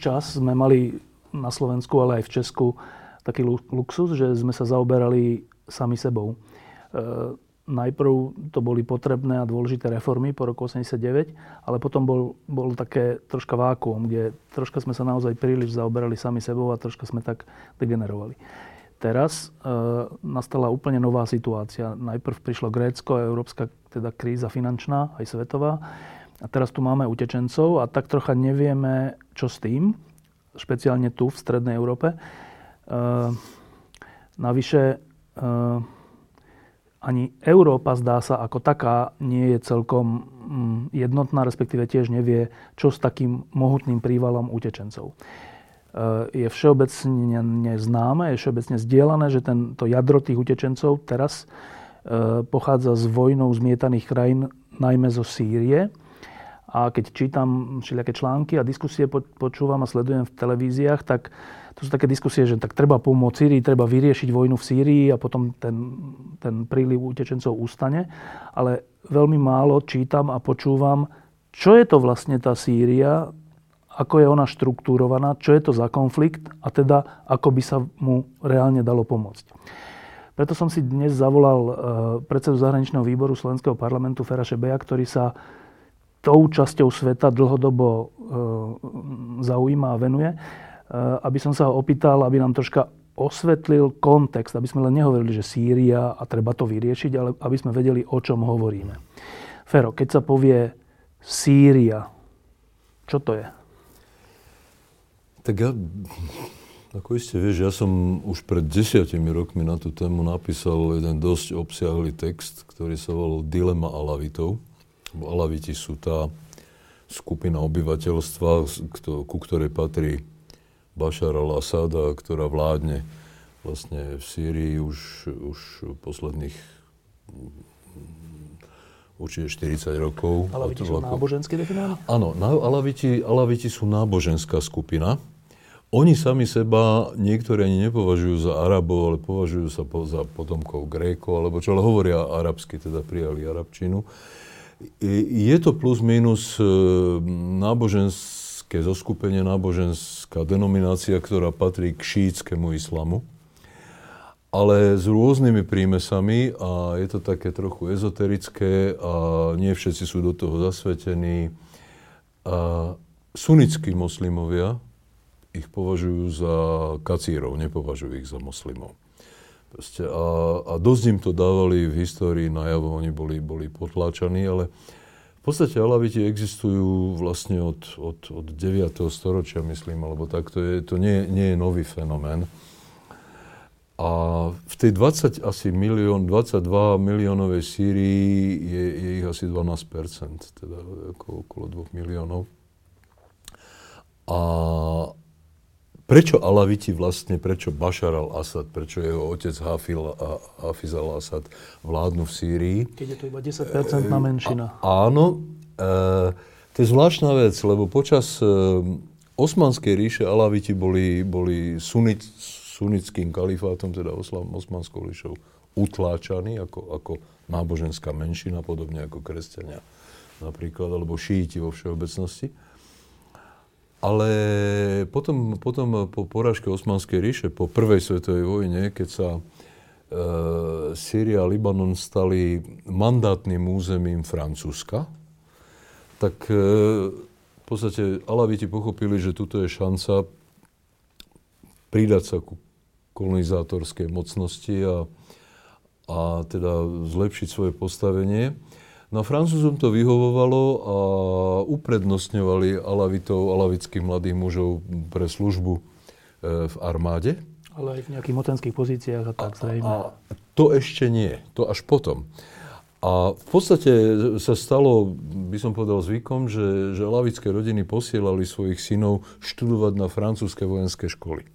Čas sme mali na Slovensku, ale aj v Česku taký luxus, že sme sa zaoberali sami sebou. E, najprv to boli potrebné a dôležité reformy po roku 89, ale potom bol, bol také troška vákuum, kde troška sme sa naozaj príliš zaoberali sami sebou a troška sme tak degenerovali. Teraz e, nastala úplne nová situácia. Najprv prišlo Grécko a európska teda kríza finančná, aj svetová. A teraz tu máme utečencov a tak trocha nevieme, čo s tým, špeciálne tu v Strednej Európe. E, navyše e, ani Európa, zdá sa, ako taká nie je celkom mm, jednotná, respektíve tiež nevie, čo s takým mohutným prívalom utečencov. Eh, je všeobecne známe, je všeobecne zdieľané, že tento jadro tých utečencov teraz eh, pochádza z vojnou zmietaných krajín, najmä zo Sýrie. A keď čítam všelijaké články a diskusie počúvam a sledujem v televíziách, tak to sú také diskusie, že tak treba pomôcť Sýrii, treba vyriešiť vojnu v Sýrii a potom ten, ten príliv utečencov ustane. Ale veľmi málo čítam a počúvam, čo je to vlastne tá Sýria, ako je ona štruktúrovaná, čo je to za konflikt a teda ako by sa mu reálne dalo pomôcť. Preto som si dnes zavolal e, predsedu zahraničného výboru Slovenského parlamentu Fera Šebeja, ktorý sa tou časťou sveta dlhodobo e, zaujíma a venuje, e, aby som sa ho opýtal, aby nám troška osvetlil kontext, aby sme len nehovorili, že Sýria a treba to vyriešiť, ale aby sme vedeli, o čom hovoríme. Fero, keď sa povie Sýria, čo to je? Tak ja, ako iste vieš, ja som už pred desiatimi rokmi na tú tému napísal jeden dosť obsiahlý text, ktorý sa volal Dilema Alavitov. Alaviti sú tá skupina obyvateľstva, ku ktorej patrí Bashar al-Assad, ktorá vládne vlastne v Sýrii už, už posledných určite 40 rokov. Alaviti sú náboženské definovaní? Áno, alaviti, alaviti sú náboženská skupina. Oni sami seba niektorí ani nepovažujú za Arabov, ale považujú sa po, za potomkov Grékov, alebo čo, ale hovoria arabsky, teda prijali arabčinu. Je to plus minus e, náboženské zoskupenie, náboženská denominácia, ktorá patrí k šítskému islamu, ale s rôznymi prímesami a je to také trochu ezoterické a nie všetci sú do toho zasvetení. A sunnickí moslimovia, ich považujú za kacírov, nepovažujú ich za moslimov. Proste a, a dosť im to dávali v histórii najavo, oni boli, boli potláčaní, ale v podstate alaviti existujú vlastne od, od, od 9. storočia, myslím, alebo tak, to, je, to nie, nie je nový fenomén. A v tej 20, asi milión, 22 miliónovej Sýrii je, je ich asi 12 teda ako okolo 2 miliónov. A, Prečo Alaviti vlastne, prečo Bashar al-Assad, prečo jeho otec Hafil a Hafiz al-Assad vládnu v Sýrii? Keď je to iba 10 menšina. A, áno, e, to je zvláštna vec, lebo počas e, Osmanskej ríše Alaviti boli, boli sunit, sunnickým kalifátom, teda Osmanskou ríšou, utláčaní ako, ako náboženská menšina, podobne ako kresťania napríklad, alebo šíti vo všeobecnosti. Ale potom, potom po porážke Osmanskej ríše, po prvej svetovej vojne, keď sa e, Sýria a Libanon stali mandátnym územím Francúzska, tak e, v podstate Alaviti pochopili, že tuto je šanca pridať sa ku kolonizátorskej mocnosti a, a teda zlepšiť svoje postavenie. No Francúzom to vyhovovalo a uprednostňovali alavitov, alavických mladých mužov pre službu e, v armáde. Ale aj v nejakých mocenských pozíciách a tak zrejme. A, a to ešte nie, to až potom. A v podstate sa stalo, by som povedal, zvykom, že, že lavické rodiny posielali svojich synov študovať na francúzske vojenské školy.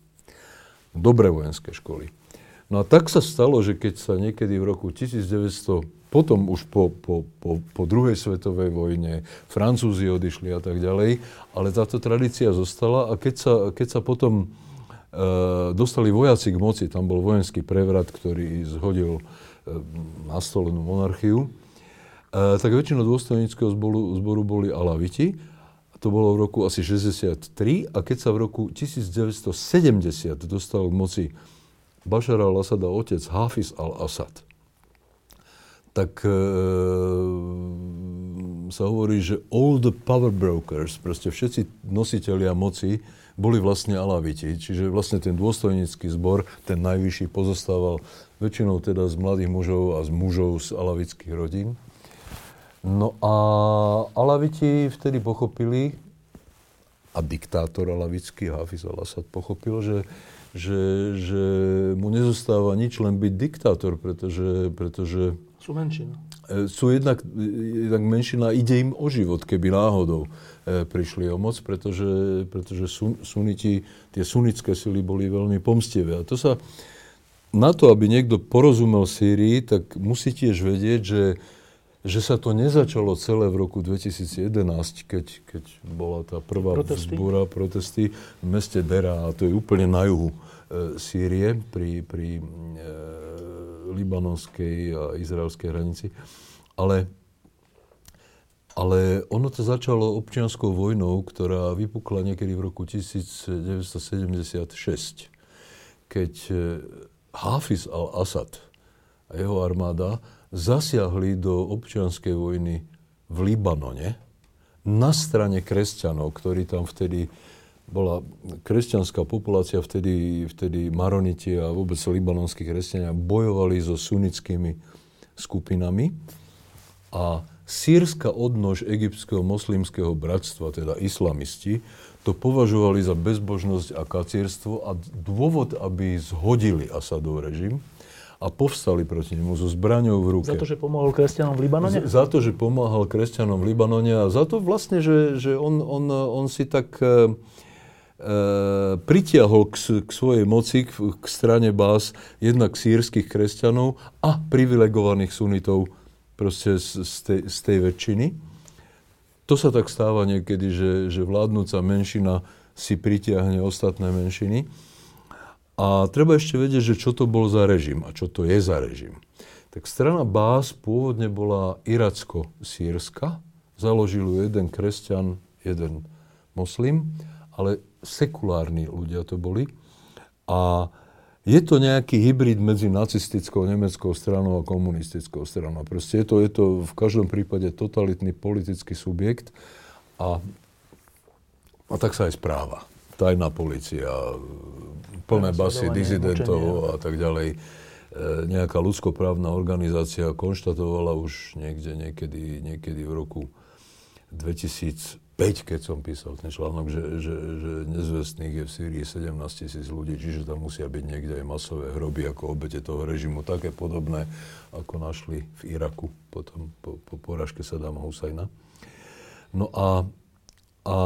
Dobré vojenské školy. No a tak sa stalo, že keď sa niekedy v roku 1900 potom už po, po, po, po druhej svetovej vojne Francúzi odišli a tak ďalej, ale táto tradícia zostala a keď sa, keď sa potom e, dostali vojaci k moci, tam bol vojenský prevrat, ktorý zhodil e, nastolenú monarchiu, e, tak väčšina dôstojníckého zboru, zboru boli alaviti. To bolo v roku asi 63 a keď sa v roku 1970 dostal k moci Bashar al-Assad a otec Hafiz al-Assad, tak e, sa hovorí, že all the power brokers, proste všetci nositeľia moci, boli vlastne alaviti. Čiže vlastne ten dôstojnícky zbor, ten najvyšší, pozostával väčšinou teda z mladých mužov a z mužov z alavických rodín. No a alaviti vtedy pochopili, a diktátor alavický Hafiz al-Assad pochopil, že, že, že mu nezostáva nič, len byť diktátor, pretože, pretože sú menšina. E, sú jednak, jednak menšina, ide im o život, keby náhodou e, prišli o moc, pretože, pretože sun, suniti, tie sunnické sily boli veľmi pomstivé. A to sa, na to, aby niekto porozumel Sýrii, tak musí tiež vedieť, že že sa to nezačalo celé v roku 2011, keď, keď bola tá prvá protesty. vzbúra, protesty v meste Dera, a to je úplne na juhu e, Sýrie, pri, pri e, libanonskej a izraelskej hranici. Ale, ale ono to začalo občianskou vojnou, ktorá vypukla niekedy v roku 1976, keď e, Hafiz al-Assad a jeho armáda zasiahli do občianskej vojny v Libanone na strane kresťanov, ktorí tam vtedy bola kresťanská populácia, vtedy, vtedy Maroniti a vôbec libanonskí kresťania bojovali so sunnickými skupinami a sírska odnož egyptského moslimského bratstva, teda islamisti, to považovali za bezbožnosť a kacierstvo a dôvod, aby zhodili Asadov režim, a povstali proti nemu so zbraňou v ruke. Za to, že pomohol kresťanom v Libanone? Z, za to, že pomáhal kresťanom v Libanone a za to vlastne, že, že on, on, on si tak e, e, pritiahol k, k svojej moci, k, k strane bás, jednak sírskych kresťanov a privilegovaných sunitov proste z, z, tej, z tej väčšiny. To sa tak stáva niekedy, že, že vládnúca menšina si pritiahne ostatné menšiny. A treba ešte vedieť, že čo to bol za režim a čo to je za režim. Tak strana Bás pôvodne bola iracko-sírska, založil ju jeden kresťan, jeden moslim, ale sekulárni ľudia to boli. A je to nejaký hybrid medzi nacistickou nemeckou stranou a komunistickou stranou. Proste je to, je to v každom prípade totalitný politický subjekt a, a tak sa aj správa. Tajná policia, plné basy dizidentov a tak ďalej. E, nejaká ľudskoprávna organizácia konštatovala už niekde, niekedy, niekedy v roku 2005, keď som písal ten článok, že, že, že nezvestných je v Sýrii 17 tisíc ľudí, čiže tam musia byť niekde aj masové hroby ako obete toho režimu, také podobné, ako našli v Iraku potom po, po poražke Sadama Husajna. No a, a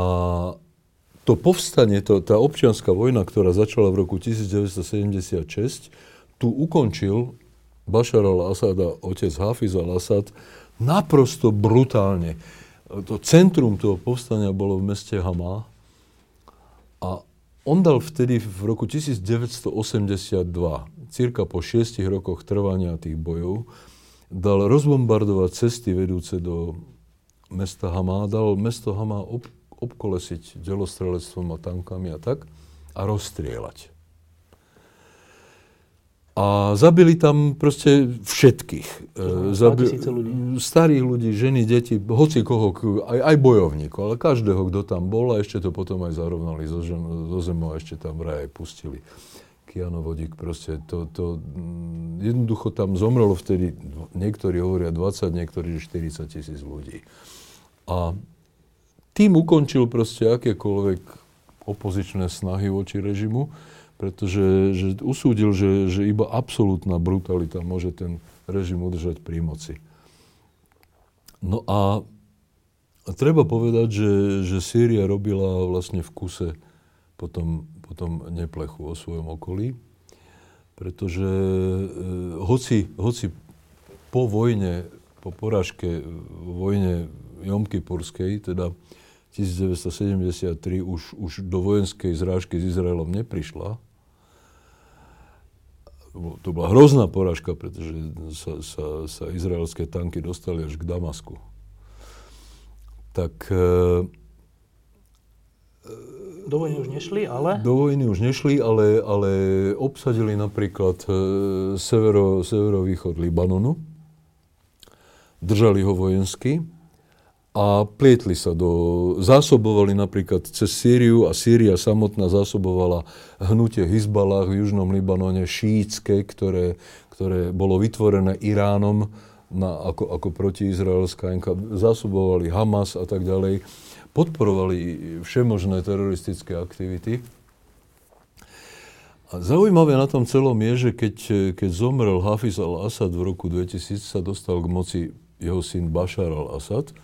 to povstanie, to, tá občianská vojna, ktorá začala v roku 1976, tu ukončil Bashar al-Assad a otec Hafiz al-Assad naprosto brutálne. To centrum toho povstania bolo v meste Hama a on dal vtedy v roku 1982, cirka po šiestich rokoch trvania tých bojov, dal rozbombardovať cesty vedúce do mesta Hama, dal mesto Hama ob, obkolesiť delostrelectvom a tankami a tak a rozstrieľať. A zabili tam proste všetkých. E, Zabi- ľudí. Starých ľudí, ženy, deti, hoci koho, aj, aj bojovníkov, ale každého, kto tam bol a ešte to potom aj zarovnali zo, žem, zo zemou a ešte tam vraj aj pustili. Kiano Vodík, proste to, to, mm, jednoducho tam zomrelo vtedy, niektorí hovoria 20, niektorí 40 tisíc ľudí. A tým ukončil proste akékoľvek opozičné snahy voči režimu, pretože že usúdil, že, že iba absolútna brutalita môže ten režim udržať pri moci. No a, treba povedať, že, že Sýria robila vlastne v kuse potom, potom neplechu o svojom okolí, pretože e, hoci, hoci po vojne, po porážke vojne Jomkypurskej, teda 1973 už, už do vojenskej zrážky s Izraelom neprišla. To bola hrozná porážka, pretože sa, sa, sa izraelské tanky dostali až k Damasku. Tak e, Do vojny už nešli, ale... Do vojny už nešli, ale, ale obsadili napríklad e, severo, severovýchod Libanonu. Držali ho vojensky a plietli sa do... Zásobovali napríklad cez Sýriu a Sýria samotná zásobovala hnutie Hizbalah v južnom Libanone šítske, ktoré, ktoré bolo vytvorené Iránom na, ako, ako protiizraelská enka. Zásobovali Hamas a tak ďalej. Podporovali všemožné teroristické aktivity. A zaujímavé na tom celom je, že keď, keď zomrel Hafiz al-Assad v roku 2000, sa dostal k moci jeho syn Bashar al-Assad,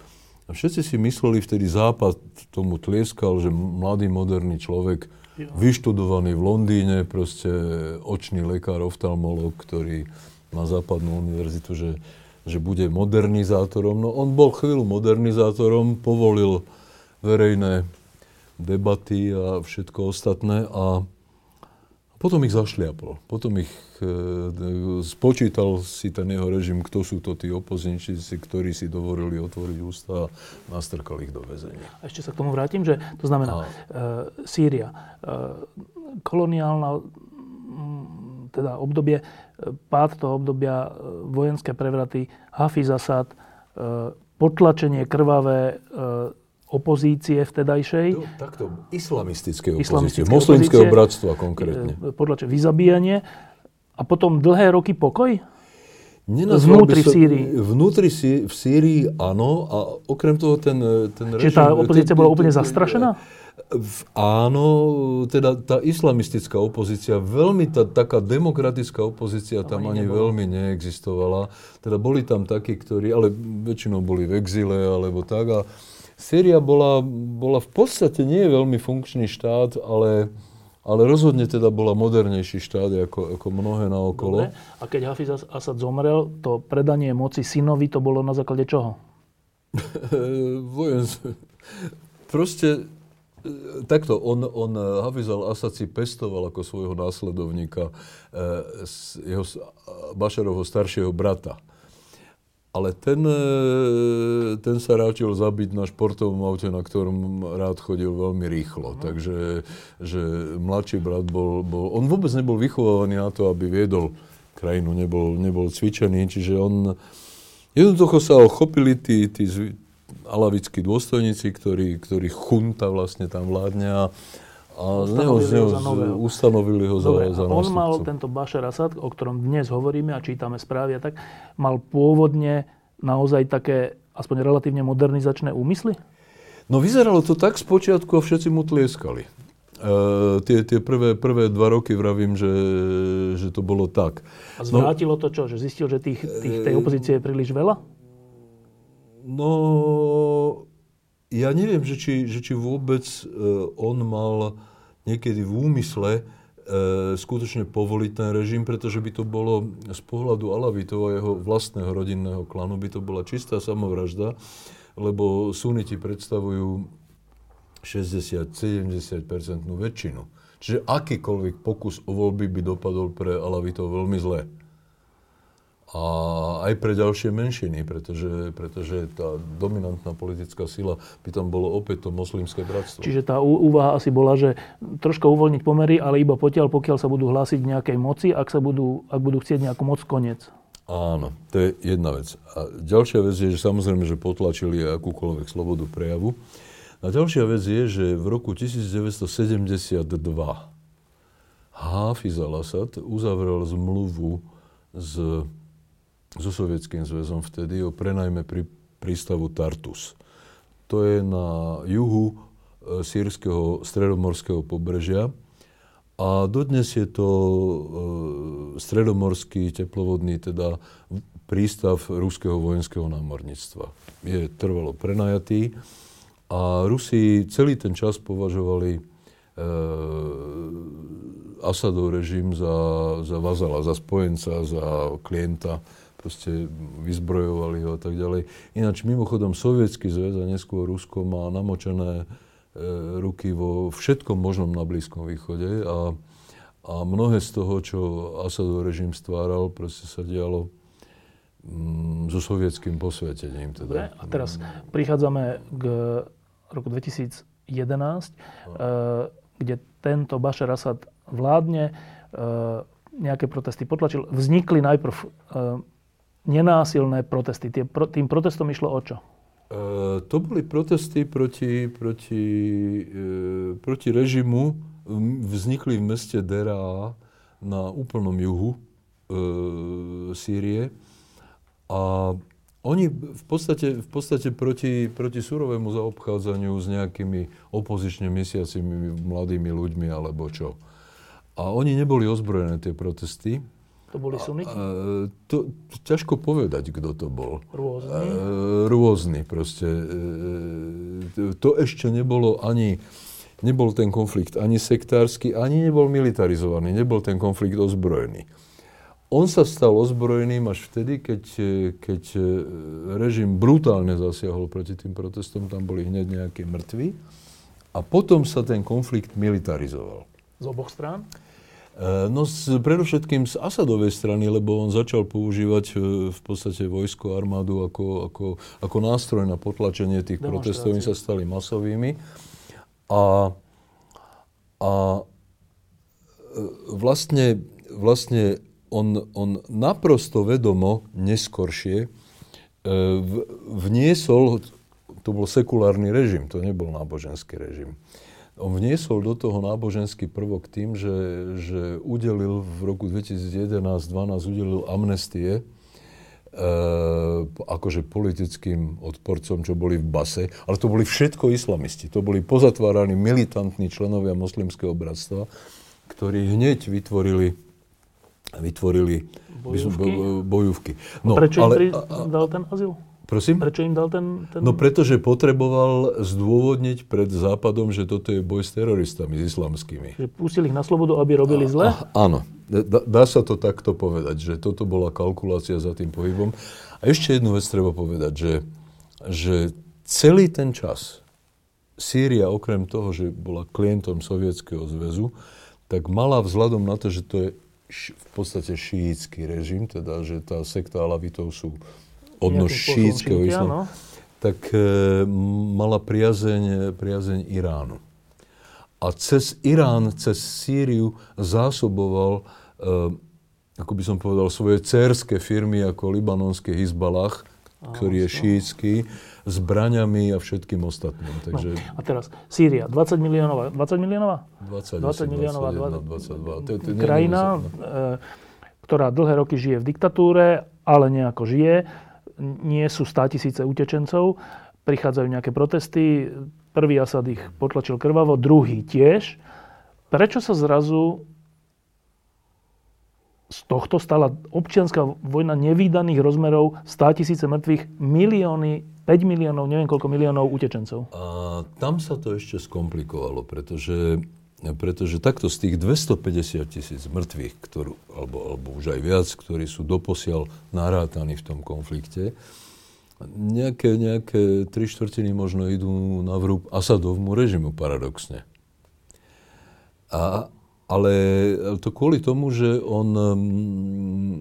a všetci si mysleli, vtedy Západ tomu tlieskal, že mladý, moderný človek, jo. vyštudovaný v Londýne, proste očný lekár, oftalmolog, ktorý má západnú univerzitu, že, že bude modernizátorom. No on bol chvíľu modernizátorom, povolil verejné debaty a všetko ostatné a potom ich zašliapol. Potom ich spočítal si ten jeho režim, kto sú to tí opozičníci, ktorí si dovolili otvoriť ústa a nastrkal ich do väzenia. A ešte sa k tomu vrátim, že to znamená a... e, Sýria, e, koloniálna teda obdobie, pád toho obdobia, vojenské prevraty, Hafiz Assad, e, potlačenie krvavé opozície vtedajšej. To, takto, islamistické opozície, islamistické moslimského opozície, bratstva konkrétne. E, čo, vyzabíjanie a potom dlhé roky pokoj? vnútri v Sýrii. Vnútri v Sýrii áno a okrem toho ten, ten režim... Čiže tá opozícia ten, bola úplne ten, zastrašená? V, áno, teda tá islamistická opozícia, veľmi tá, taká demokratická opozícia tam ani, ani veľmi neexistovala. Teda boli tam takí, ktorí, ale väčšinou boli v exile alebo tak a Sýria bola, bola v podstate nie veľmi funkčný štát, ale, ale rozhodne teda bola modernejší štát ako, ako mnohé naokolo. Dobre. A keď Hafiz Asad zomrel, to predanie moci synovi, to bolo na základe čoho? Vojen... Proste e, takto, on, on Hafiz al-Assad si pestoval ako svojho následovníka eh, jeho, Bašarovho staršieho brata ale ten, e, ten sa ráčil zabiť na športovom aute, na ktorom rád chodil veľmi rýchlo. Mm. Takže že mladší brat bol, bol... On vôbec nebol vychovávaný na to, aby viedol krajinu, nebol, nebol cvičený, čiže on... Jednoducho sa ho chopili tí, tí alavickí dôstojníci, ktorí, ktorí chunta vlastne tam vládne a, a ustanovili, neho, ho za nového. ustanovili ho Dobre, za, za on mal tento Bashar Assad, o ktorom dnes hovoríme a čítame správy a tak, mal pôvodne naozaj také aspoň relatívne modernizačné úmysly? No vyzeralo to tak spočiatku a všetci mu tlieskali. Uh, tie, tie prvé, prvé dva roky vravím, že, že to bolo tak. A no- zvrátilo no, to čo? Že zistil, že tých, tých, tej opozície je príliš veľa? No, ja neviem, že či, že či vôbec uh, on mal niekedy v úmysle uh, skutočne povoliť ten režim, pretože by to bolo z pohľadu Alavitov jeho vlastného rodinného klanu by to bola čistá samovražda, lebo suniti predstavujú 60-70% väčšinu. Čiže akýkoľvek pokus o voľby by dopadol pre Alavitov veľmi zle a aj pre ďalšie menšiny, pretože, pretože tá dominantná politická sila by tam bolo opäť to moslimské bratstvo. Čiže tá úvaha asi bola, že troška uvoľniť pomery, ale iba potiaľ, pokiaľ sa budú hlásiť k nejakej moci, ak, sa budú, ak budú chcieť nejakú moc, koniec. Áno, to je jedna vec. A ďalšia vec je, že samozrejme, že potlačili akúkoľvek slobodu prejavu. A ďalšia vec je, že v roku 1972 Hafiz al-Assad uzavrel zmluvu s so Sovietským zväzom vtedy o prenajme pri prístavu Tartus. To je na juhu e, sírskeho stredomorského pobrežia a dodnes je to e, stredomorský teplovodný teda prístav ruského vojenského námorníctva. Je trvalo prenajatý a Rusi celý ten čas považovali e, Asadov režim za, za vazala, za spojenca, za klienta proste vyzbrojovali ho a tak ďalej. Ináč mimochodom Sovietský zväz a neskôr Rusko má namočené e, ruky vo všetkom možnom na Blízkom východe a, a mnohé z toho, čo Asadov režim stváral, proste sa dialo mm, so sovietským posvetením. Teda. a teraz prichádzame k roku 2018 2011, kde tento Bashar Assad vládne, nejaké protesty potlačil. Vznikli najprv nenásilné protesty. Tým protestom išlo o čo? Uh, to boli protesty proti, proti, uh, proti režimu. Vznikli v meste Deraa na úplnom juhu uh, Sýrie. A oni v podstate, v podstate proti, proti surovému zaobchádzaniu s nejakými opozične mesiacimi mladými ľuďmi alebo čo. A oni neboli ozbrojené, tie protesty. To boli sunity? A, to, to, ťažko povedať, kto to bol. Rôzny? Rôzny proste. E, to ešte nebolo ani, nebol ten konflikt ani sektársky, ani nebol militarizovaný, nebol ten konflikt ozbrojený. On sa stal ozbrojeným až vtedy, keď, keď režim brutálne zasiahol proti tým protestom, tam boli hneď nejakí mŕtvi. A potom sa ten konflikt militarizoval. Z oboch strán? Eh, no z, predovšetkým z Asadovej strany, lebo on začal používať eh, v podstate vojsko, armádu ako, ako, ako nástroj na potlačenie tých protestov. Oni sa stali masovými. A, a eh, vlastne, vlastne on, on naprosto vedomo neskoršie vniesol, to bol sekulárny režim, to nebol náboženský režim, on vniesol do toho náboženský prvok tým, že, že udelil v roku 2011-2012 udelil amnestie e, akože politickým odporcom, čo boli v base, ale to boli všetko islamisti. To boli pozatváraní militantní členovia moslimského bratstva, ktorí hneď vytvorili, vytvorili bojúvky. bojúvky. No, Prečo ale, im dal ten azyl? Prosím? Prečo im dal ten, ten... No pretože potreboval zdôvodniť pred Západom, že toto je boj s teroristami, s islamskými. Že pustili ich na slobodu, aby robili zle? A, áno. Dá, dá sa to takto povedať, že toto bola kalkulácia za tým pohybom. A ešte jednu vec treba povedať, že, že celý ten čas Sýria, okrem toho, že bola klientom Sovietskeho zväzu, tak mala vzhľadom na to, že to je v podstate šíitsky režim, teda že tá sekta Alavitov sú odnož šítskeho islamu, tak e, mala priazeň, priazeň Iránu. A cez Irán, cez Sýriu zásoboval, e, ako by som povedal, svoje cérske firmy ako libanonský Hizbalách, ktorý je šítsky, zbraňami a všetkým ostatným. No, Takže... No, a teraz Sýria, 20 miliónová, 20 miliónová? 20, 20 miliónová, 22. To to krajina, e, ktorá dlhé roky žije v diktatúre, ale nejako žije nie sú stá tisíce utečencov, prichádzajú nejaké protesty, prvý Asad ich potlačil krvavo, druhý tiež. Prečo sa zrazu z tohto stala občianská vojna nevýdaných rozmerov, 100 tisíce mŕtvych, milióny, 5 miliónov, neviem koľko miliónov utečencov? A tam sa to ešte skomplikovalo, pretože pretože takto z tých 250 tisíc mŕtvych, ktorú, alebo, alebo už aj viac, ktorí sú doposiaľ narátaní v tom konflikte, nejaké, nejaké tri štvrtiny možno idú na vrúb Asadovmu režimu, paradoxne. A, ale to kvôli tomu, že on mm,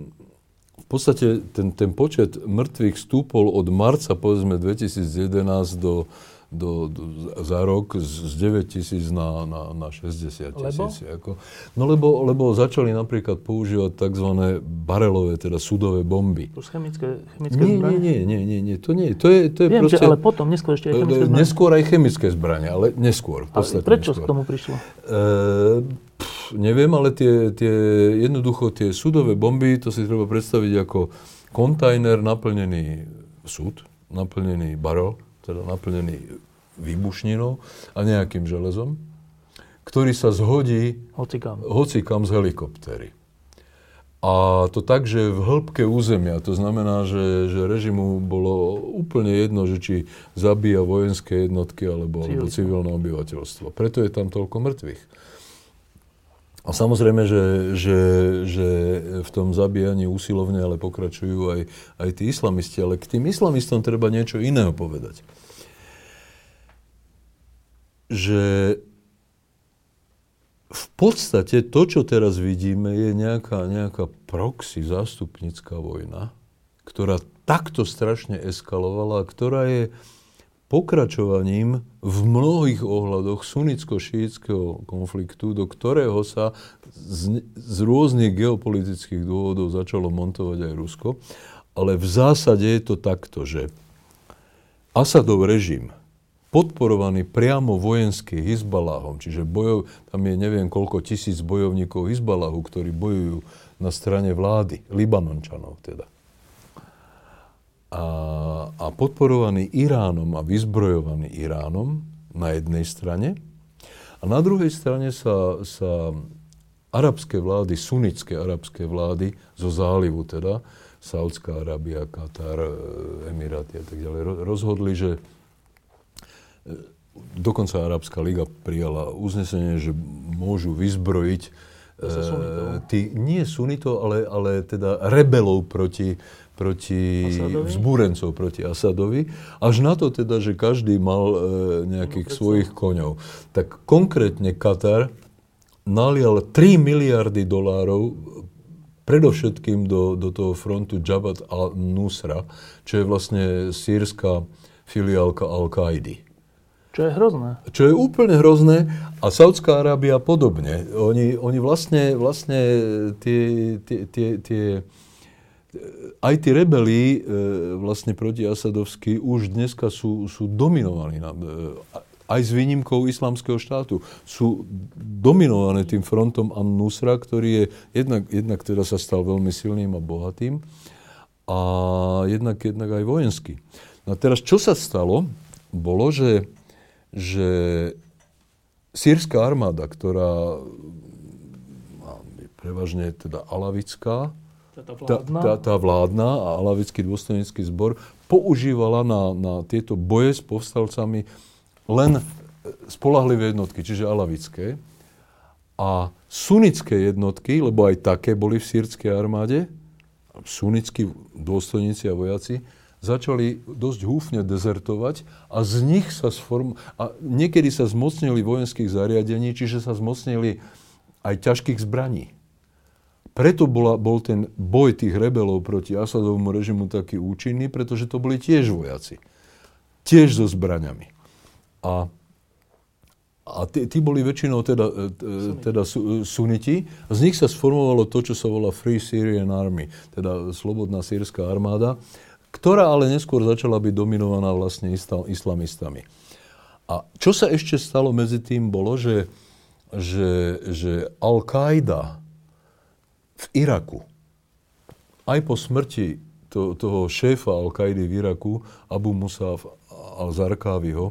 v podstate ten, ten počet mŕtvych stúpol od marca, povedzme, 2011 do, do, do, za rok z, z 9 tisíc na, na, na 60 tisíc. Ako. No lebo, lebo začali napríklad používať tzv. barelové, teda sudové bomby. Už chemické, chemické nie, zbranie? Nie, nie, nie, nie, to nie. To je, to je Viem, proste, že, ale potom, neskôr ešte aj chemické zbranie. Neskôr aj chemické zbranie, ale neskôr. A prečo neskôr. k tomu prišlo? E, pff, neviem, ale tie, tie, jednoducho tie sudové bomby, to si treba predstaviť ako kontajner naplnený súd, naplnený barel, teda naplnený výbušninou a nejakým železom, ktorý sa zhodí hocikam, hocikam z helikoptéry. A to tak, že v hĺbke územia, to znamená, že, že režimu bolo úplne jedno, že či zabíja vojenské jednotky alebo, alebo civilné obyvateľstvo. Preto je tam toľko mŕtvych. A samozrejme, že, že, že v tom zabíjaní usilovne ale pokračujú aj, aj tí islamisti. Ale k tým islamistom treba niečo iného povedať že v podstate to, čo teraz vidíme, je nejaká, nejaká proxy zástupnická vojna, ktorá takto strašne eskalovala, ktorá je pokračovaním v mnohých ohľadoch sunnicko-šítskeho konfliktu, do ktorého sa z, z rôznych geopolitických dôvodov začalo montovať aj Rusko. Ale v zásade je to takto, že Asadov režim, podporovaný priamo vojenský Hizbalahom, čiže bojov, tam je neviem koľko tisíc bojovníkov Hizbalahu, ktorí bojujú na strane vlády, Libanončanov teda a, a podporovaný Iránom a vyzbrojovaný Iránom na jednej strane a na druhej strane sa, sa arabské vlády, sunnické arabské vlády zo zálivu teda, Saudská Arábia, Katar, e, Emiráty a tak ďalej, rozhodli, že e, dokonca Arabská liga prijala uznesenie, že môžu vyzbrojiť e, tí, nie sunito, ale, ale teda rebelov proti, proti Asadovi? vzbúrencov proti Asadovi, až na to teda, že každý mal e, nejakých no, svojich koňov. Tak konkrétne Katar nalial 3 miliardy dolárov predovšetkým do, do toho frontu Jabhat al-Nusra, čo je vlastne sírska filiálka Al-Kaidy. Čo je hrozné. Čo je úplne hrozné a Saudská Arábia podobne. Oni, oni vlastne, vlastne tie, tie, tie, tie aj tí rebeli e, vlastne proti Asadovsky už dneska sú, sú dominovaní. Na, e, aj s výnimkou islamského štátu. Sú dominované tým frontom An-Nusra, ktorý je jednak, jednak teda sa stal veľmi silným a bohatým a jednak, jednak aj vojenský. No a teraz, čo sa stalo, bolo, že, že sírska armáda, ktorá je prevažne teda alavická, tá vládna? Tá, tá, vládna a alavický dôstojnícky zbor používala na, na tieto boje s povstalcami len spolahlivé jednotky, čiže alavické. A sunické jednotky, lebo aj také boli v sírskej armáde, sunickí dôstojníci a vojaci, začali dosť húfne dezertovať a z nich sa sform... A niekedy sa zmocnili vojenských zariadení, čiže sa zmocnili aj ťažkých zbraní. Preto bola, bol ten boj tých rebelov proti Asadovmu režimu taký účinný, pretože to boli tiež vojaci. Tiež so zbraňami. A, a tí, tí boli väčšinou teda, e, e, teda suniti. Z nich sa sformovalo to, čo sa volá Free Syrian Army, teda Slobodná sírska armáda, ktorá ale neskôr začala byť dominovaná vlastne islamistami. A čo sa ešte stalo medzi tým bolo, že, že, že Al-Qaida, v Iraku, aj po smrti to, toho šéfa Al-Kaidy v Iraku, Abu Musaf al-Zarkáviho,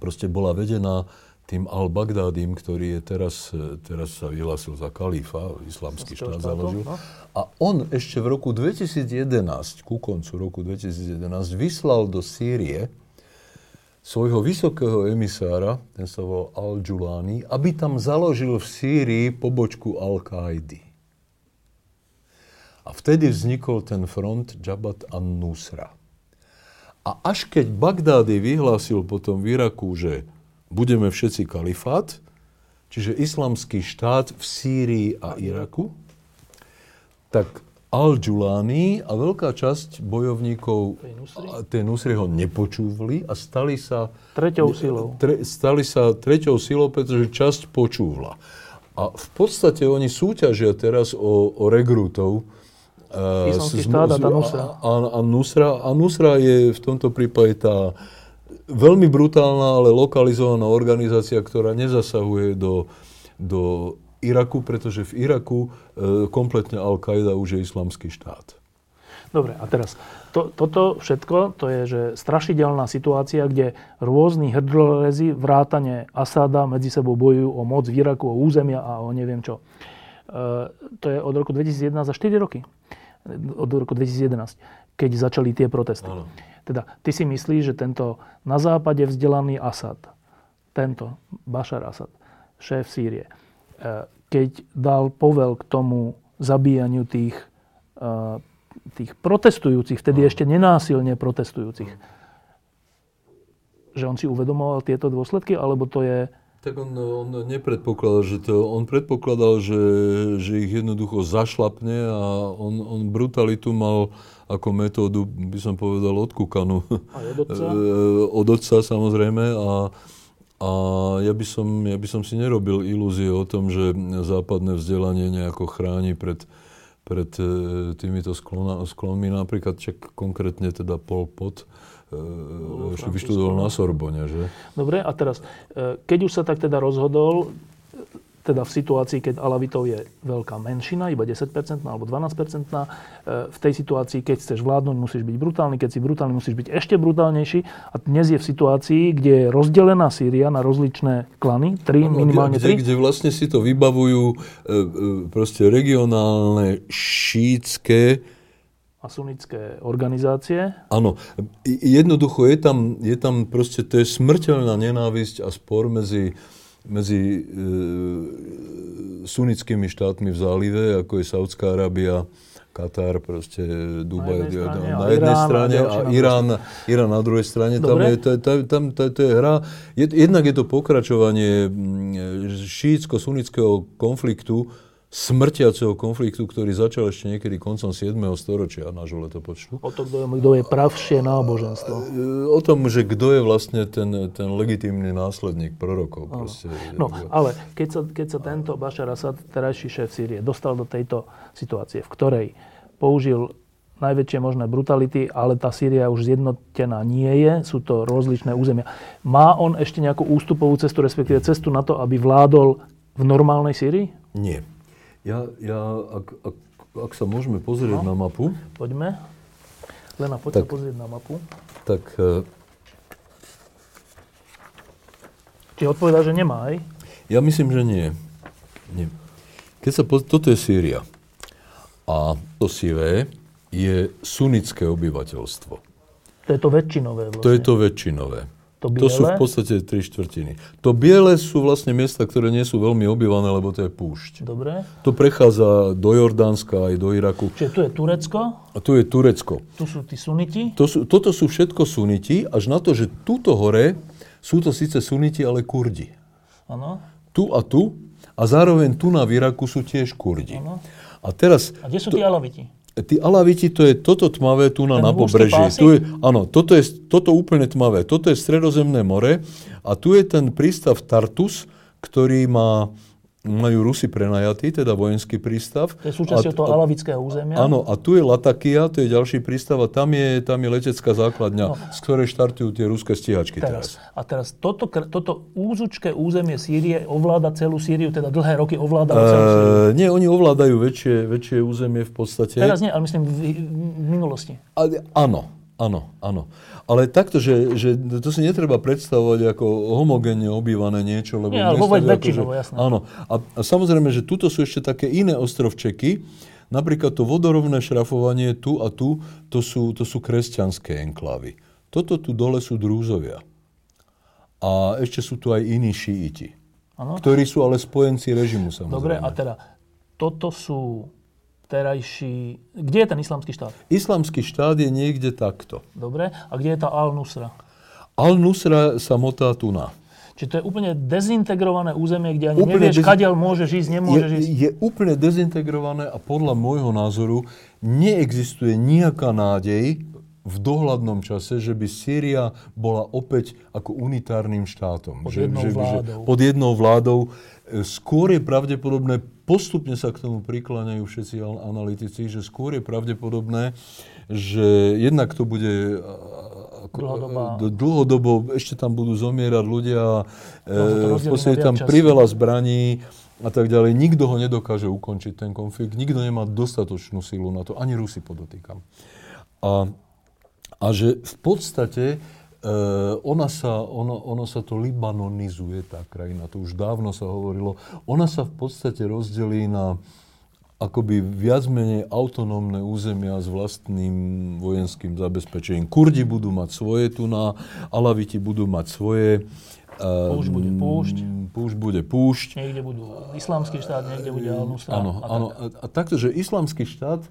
proste bola vedená tým al-Baghdádym, ktorý je teraz, teraz sa vyhlásil za kalífa, islamský štát založil. No. A on ešte v roku 2011, ku koncu roku 2011, vyslal do Sýrie svojho vysokého emisára, ten sa volal Al-Julani, aby tam založil v Sýrii pobočku Al-Kaidy. A vtedy vznikol ten front Jabhat an-Nusra. A až keď Bagdády vyhlásil potom v Iraku, že budeme všetci kalifát, čiže islamský štát v Sýrii a Iraku, tak Al-Julani a veľká časť bojovníkov tej Nusry ho nepočúvali a stali sa... Treťou silou. Tre, stali sa treťou silou, pretože časť počúvla. A v podstate oni súťažia teraz o, o regrútov, Islamský štát a Nusra. A, a, Nusra. A Nusra je v tomto prípade tá veľmi brutálna, ale lokalizovaná organizácia, ktorá nezasahuje do, do Iraku, pretože v Iraku e, kompletne Al-Qaida už je islamský štát. Dobre, a teraz, to, toto všetko, to je že strašidelná situácia, kde rôzni hrdlorezy, vrátane Asada medzi sebou bojujú o moc v Iraku, o územia a o neviem čo. E, to je od roku 2011 za 4 roky od roku 2011, keď začali tie protesty. Ano. Teda, ty si myslíš, že tento na západe vzdelaný Asad, tento Bashar Asad, šéf Sýrie, keď dal povel k tomu zabíjaniu tých, eh, tých protestujúcich, vtedy ešte nenásilne protestujúcich, že on si uvedomoval tieto dôsledky, alebo to je... Tak on, on nepredpokladal, že to, on predpokladal, že, že ich jednoducho zašlapne a on, on brutalitu mal ako metódu, by som povedal, odkúkanú. A od otca? od otca samozrejme a, a ja by, som, ja by som si nerobil ilúzie o tom, že západné vzdelanie nejako chráni pred, pred e, týmito sklona, sklonmi. Napríklad čak konkrétne teda Pol Pot, e, vyštudoval na Sorbone, že? Dobre, a teraz, e, keď už sa tak teda rozhodol, teda v situácii, keď alavitov je veľká menšina, iba 10% alebo 12%, e, v tej situácii, keď chceš vládnuť, musíš byť brutálny, keď si brutálny, musíš byť ešte brutálnejší. A dnes je v situácii, kde je rozdelená Sýria na rozličné klany, tri, no, minimálne kde, tri. Kde vlastne si to vybavujú e, e, proste regionálne šítske a sunnické organizácie. Áno, jednoducho je tam, je tam proste, to je smrteľná nenávisť a spor medzi medzi e, sunnickými štátmi v zálive, ako je Saudská Arábia, Katar, proste Dubaj na jednej strane, a, a Irán, Irán na druhej strane. Tam je, to, tam, to, to je hra. Jednak je to pokračovanie šítsko-sunnického konfliktu, smrtiaceho konfliktu, ktorý začal ešte niekedy koncom 7. storočia nášho letopočtu. O to, kto je, kto je pravšie náboženstvo. E, o tom, že kto je vlastne ten, ten legitímny následník prorokov. Proste, no, ale keď sa, keď sa tento Bashar Assad, terajší šéf Sýrie, dostal do tejto situácie, v ktorej použil najväčšie možné brutality, ale tá Sýria už zjednotená nie je, sú to rozličné územia. Má on ešte nejakú ústupovú cestu, respektíve cestu na to, aby vládol v normálnej Sýrii? Nie. Ja, ja ak, ak, ak sa môžeme pozrieť no, na mapu. Poďme. Lena, poď tak, sa pozrieť na mapu. Tak... Uh, Či odpovedá, že nemá, aj? Ja myslím, že nie. nie. Keď sa poz... Toto je Sýria. A to sivé je sunnické obyvateľstvo. To je to väčšinové vlastne. To je to väčšinové. To, to sú v podstate tri štvrtiny. To biele sú vlastne miesta, ktoré nie sú veľmi obývané, lebo to je púšť. Dobre. To prechádza do Jordánska aj do Iraku. Čiže tu je Turecko? A tu je Turecko. Tu sú tí suniti? To sú, toto sú všetko suniti, až na to, že túto hore sú to síce suniti, ale kurdi. Áno. Tu a tu. A zároveň tu na Iraku sú tiež kurdi. Ano. A teraz... A kde sú to, tí alaviti? Tí alaviti, to je toto tmavé tu na, na pobreží. Tu je, áno, toto je toto úplne tmavé. Toto je stredozemné more a tu je ten prístav Tartus, ktorý má majú Rusi prenajatý, teda vojenský prístav. To je súčasťou toho alavického územia. Áno, a tu je Latakia, to je ďalší prístav a tam je, tam je letecká základňa, no. z ktorej štartujú tie ruské stíhačky teraz. teraz. A teraz toto, toto úzučké územie Sýrie ovláda celú Sýriu, teda dlhé roky ovláda celú Sýriu? Nie, oni ovládajú väčšie, väčšie územie v podstate. Teraz nie, ale myslím v, v minulosti. A, áno, áno, áno. Ale takto, že, že to si netreba predstavovať ako homogénne obývané niečo, lebo Nie, ale väčšinou, že, Áno. A, a samozrejme, že tuto sú ešte také iné ostrovčeky, Napríklad to vodorovné šrafovanie tu a tu, to sú, to sú kresťanské enklávy. Toto tu dole sú drúzovia. A ešte sú tu aj iní šíiti, ano. ktorí sú ale spojenci režimu samozrejme. Dobre, a teda toto sú terajší... Kde je ten islamský štát? Islamský štát je niekde takto. Dobre. A kde je tá Al-Nusra? Al-Nusra sa motá tu na. Čiže to je úplne dezintegrované územie, kde ani úplne nevieš, dezi... kadiaľ môže ísť, nemôže je, ísť. Je úplne dezintegrované a podľa môjho názoru neexistuje nejaká nádej v dohľadnom čase, že by Sýria bola opäť ako unitárnym štátom. Pod jednou že, vládou. Že, pod jednou vládou. E, skôr je pravdepodobné, postupne sa k tomu prikláňajú všetci analytici, že skôr je pravdepodobné, že jednak to bude dlhodobo, ešte tam budú zomierať ľudia, e, v podstate tam priveľa zbraní a tak ďalej. Nikto ho nedokáže ukončiť, ten konflikt. Nikto nemá dostatočnú silu na to. Ani Rusi podotýkam. A, a že v podstate ona sa, ona, ona sa to libanonizuje, tá krajina, to už dávno sa hovorilo. Ona sa v podstate rozdelí na akoby viac menej autonómne územia s vlastným vojenským zabezpečením. Kurdi budú mať svoje tu na, Alaviti budú mať svoje. Púšť bude púšť. Púšť bude púšť. Niekde budú islamský štát, niekde bude al Áno, áno. A, a takto, že islamský štát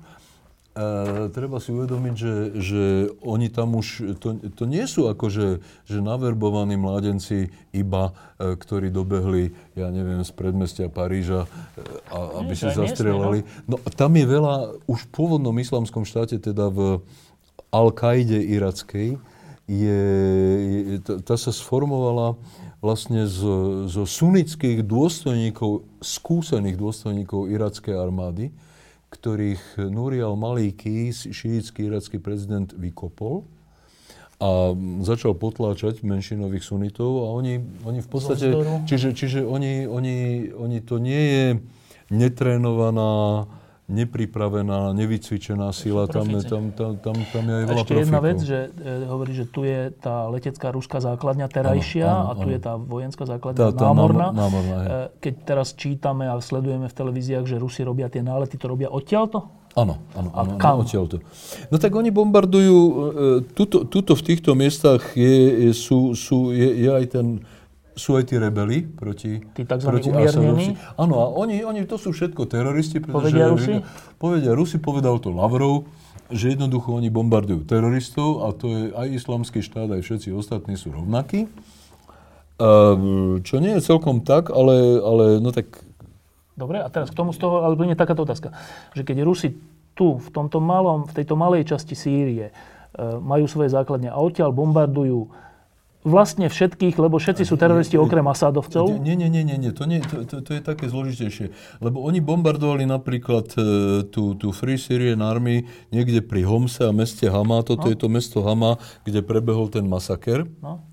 Treba si uvedomiť, že, že oni tam už, to, to nie sú akože že naverbovaní mládenci iba, uh, ktorí dobehli, ja neviem, z predmestia Paríža, uh, a, aby si zastrelali. No tam je veľa, už v pôvodnom islamskom štáte, teda v Al-Kaide irackej, je, je, tá sa sformovala vlastne zo, zo sunnických dôstojníkov, skúsených dôstojníkov irackej armády, ktorých Nuri al-Maliki, šíjický iracký prezident, vykopol a začal potláčať menšinových sunitov a oni, oni v podstate, čiže, čiže oni, oni, oni to nie je netrénovaná nepripravená, nevycvičená sila, tam, tam, tam, tam, tam je aj veľa Ešte jedna vec, že e, hovorí, že tu je tá letecká ruská základňa terajšia ano, ano, a tu je tá vojenská základňa tá, tá námorná. E, keď teraz čítame a sledujeme v televíziách, že Rusi robia tie nálety, to robia odtiaľto? Áno, áno, áno, áno odtiaľto. No tak oni bombardujú, e, tuto, tuto v týchto miestach je, je, sú, sú, je, je aj ten sú aj tí rebeli proti, tí proti Asadovci. Áno, a oni, oni to sú všetko teroristi. Povedia Rusi? Povedia Rusi, povedal to Lavrov, že jednoducho oni bombardujú teroristov a to je aj islamský štát, aj všetci ostatní sú rovnakí. čo nie je celkom tak, ale, ale no tak... Dobre, a teraz k tomu z toho, ale nie takáto otázka, že keď Rusi tu, v, tomto malom, v tejto malej časti Sýrie, e, majú svoje základne a odtiaľ bombardujú vlastne všetkých, lebo všetci sú teroristi okrem Asádovcov? Nie, nie, nie, nie, nie. To, nie to, to, to je také zložitejšie. Lebo oni bombardovali napríklad e, tú, tú Free Syrian Army niekde pri Homse a meste Hama. Toto no. je to mesto Hama, kde prebehol ten masaker. No.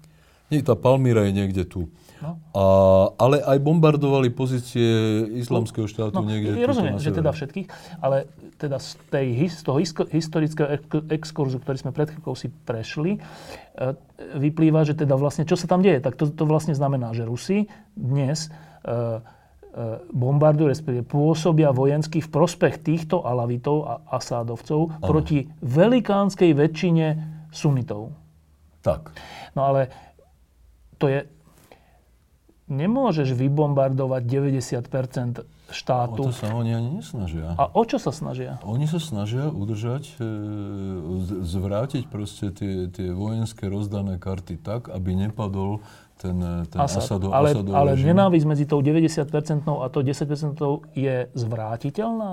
Nie, tá Palmíra je niekde tu. No. A, ale aj bombardovali pozície islamského štátu no, niekde. Ja rozumiem, že teda všetkých, ale teda z, tej, z toho historického exkurzu, ktorý sme pred chvíľkou si prešli, e, vyplýva, že teda vlastne, čo sa tam deje? Tak to, to vlastne znamená, že Rusi dnes e, e, bombardujú, respektíve pôsobia vojensky v prospech týchto alavitov a asádovcov ano. proti velikánskej väčšine sunitov. Tak. No ale to je nemôžeš vybombardovať 90 štátu. O to sa oni ani nesnažia. A o čo sa snažia? Oni sa snažia udržať, e, zvrátiť proste tie, tie vojenské rozdané karty tak, aby nepadol ten, e, ten Asad. Asadov, ale, Asadov ale nenávisť medzi tou 90% a to 10% je zvratiteľná?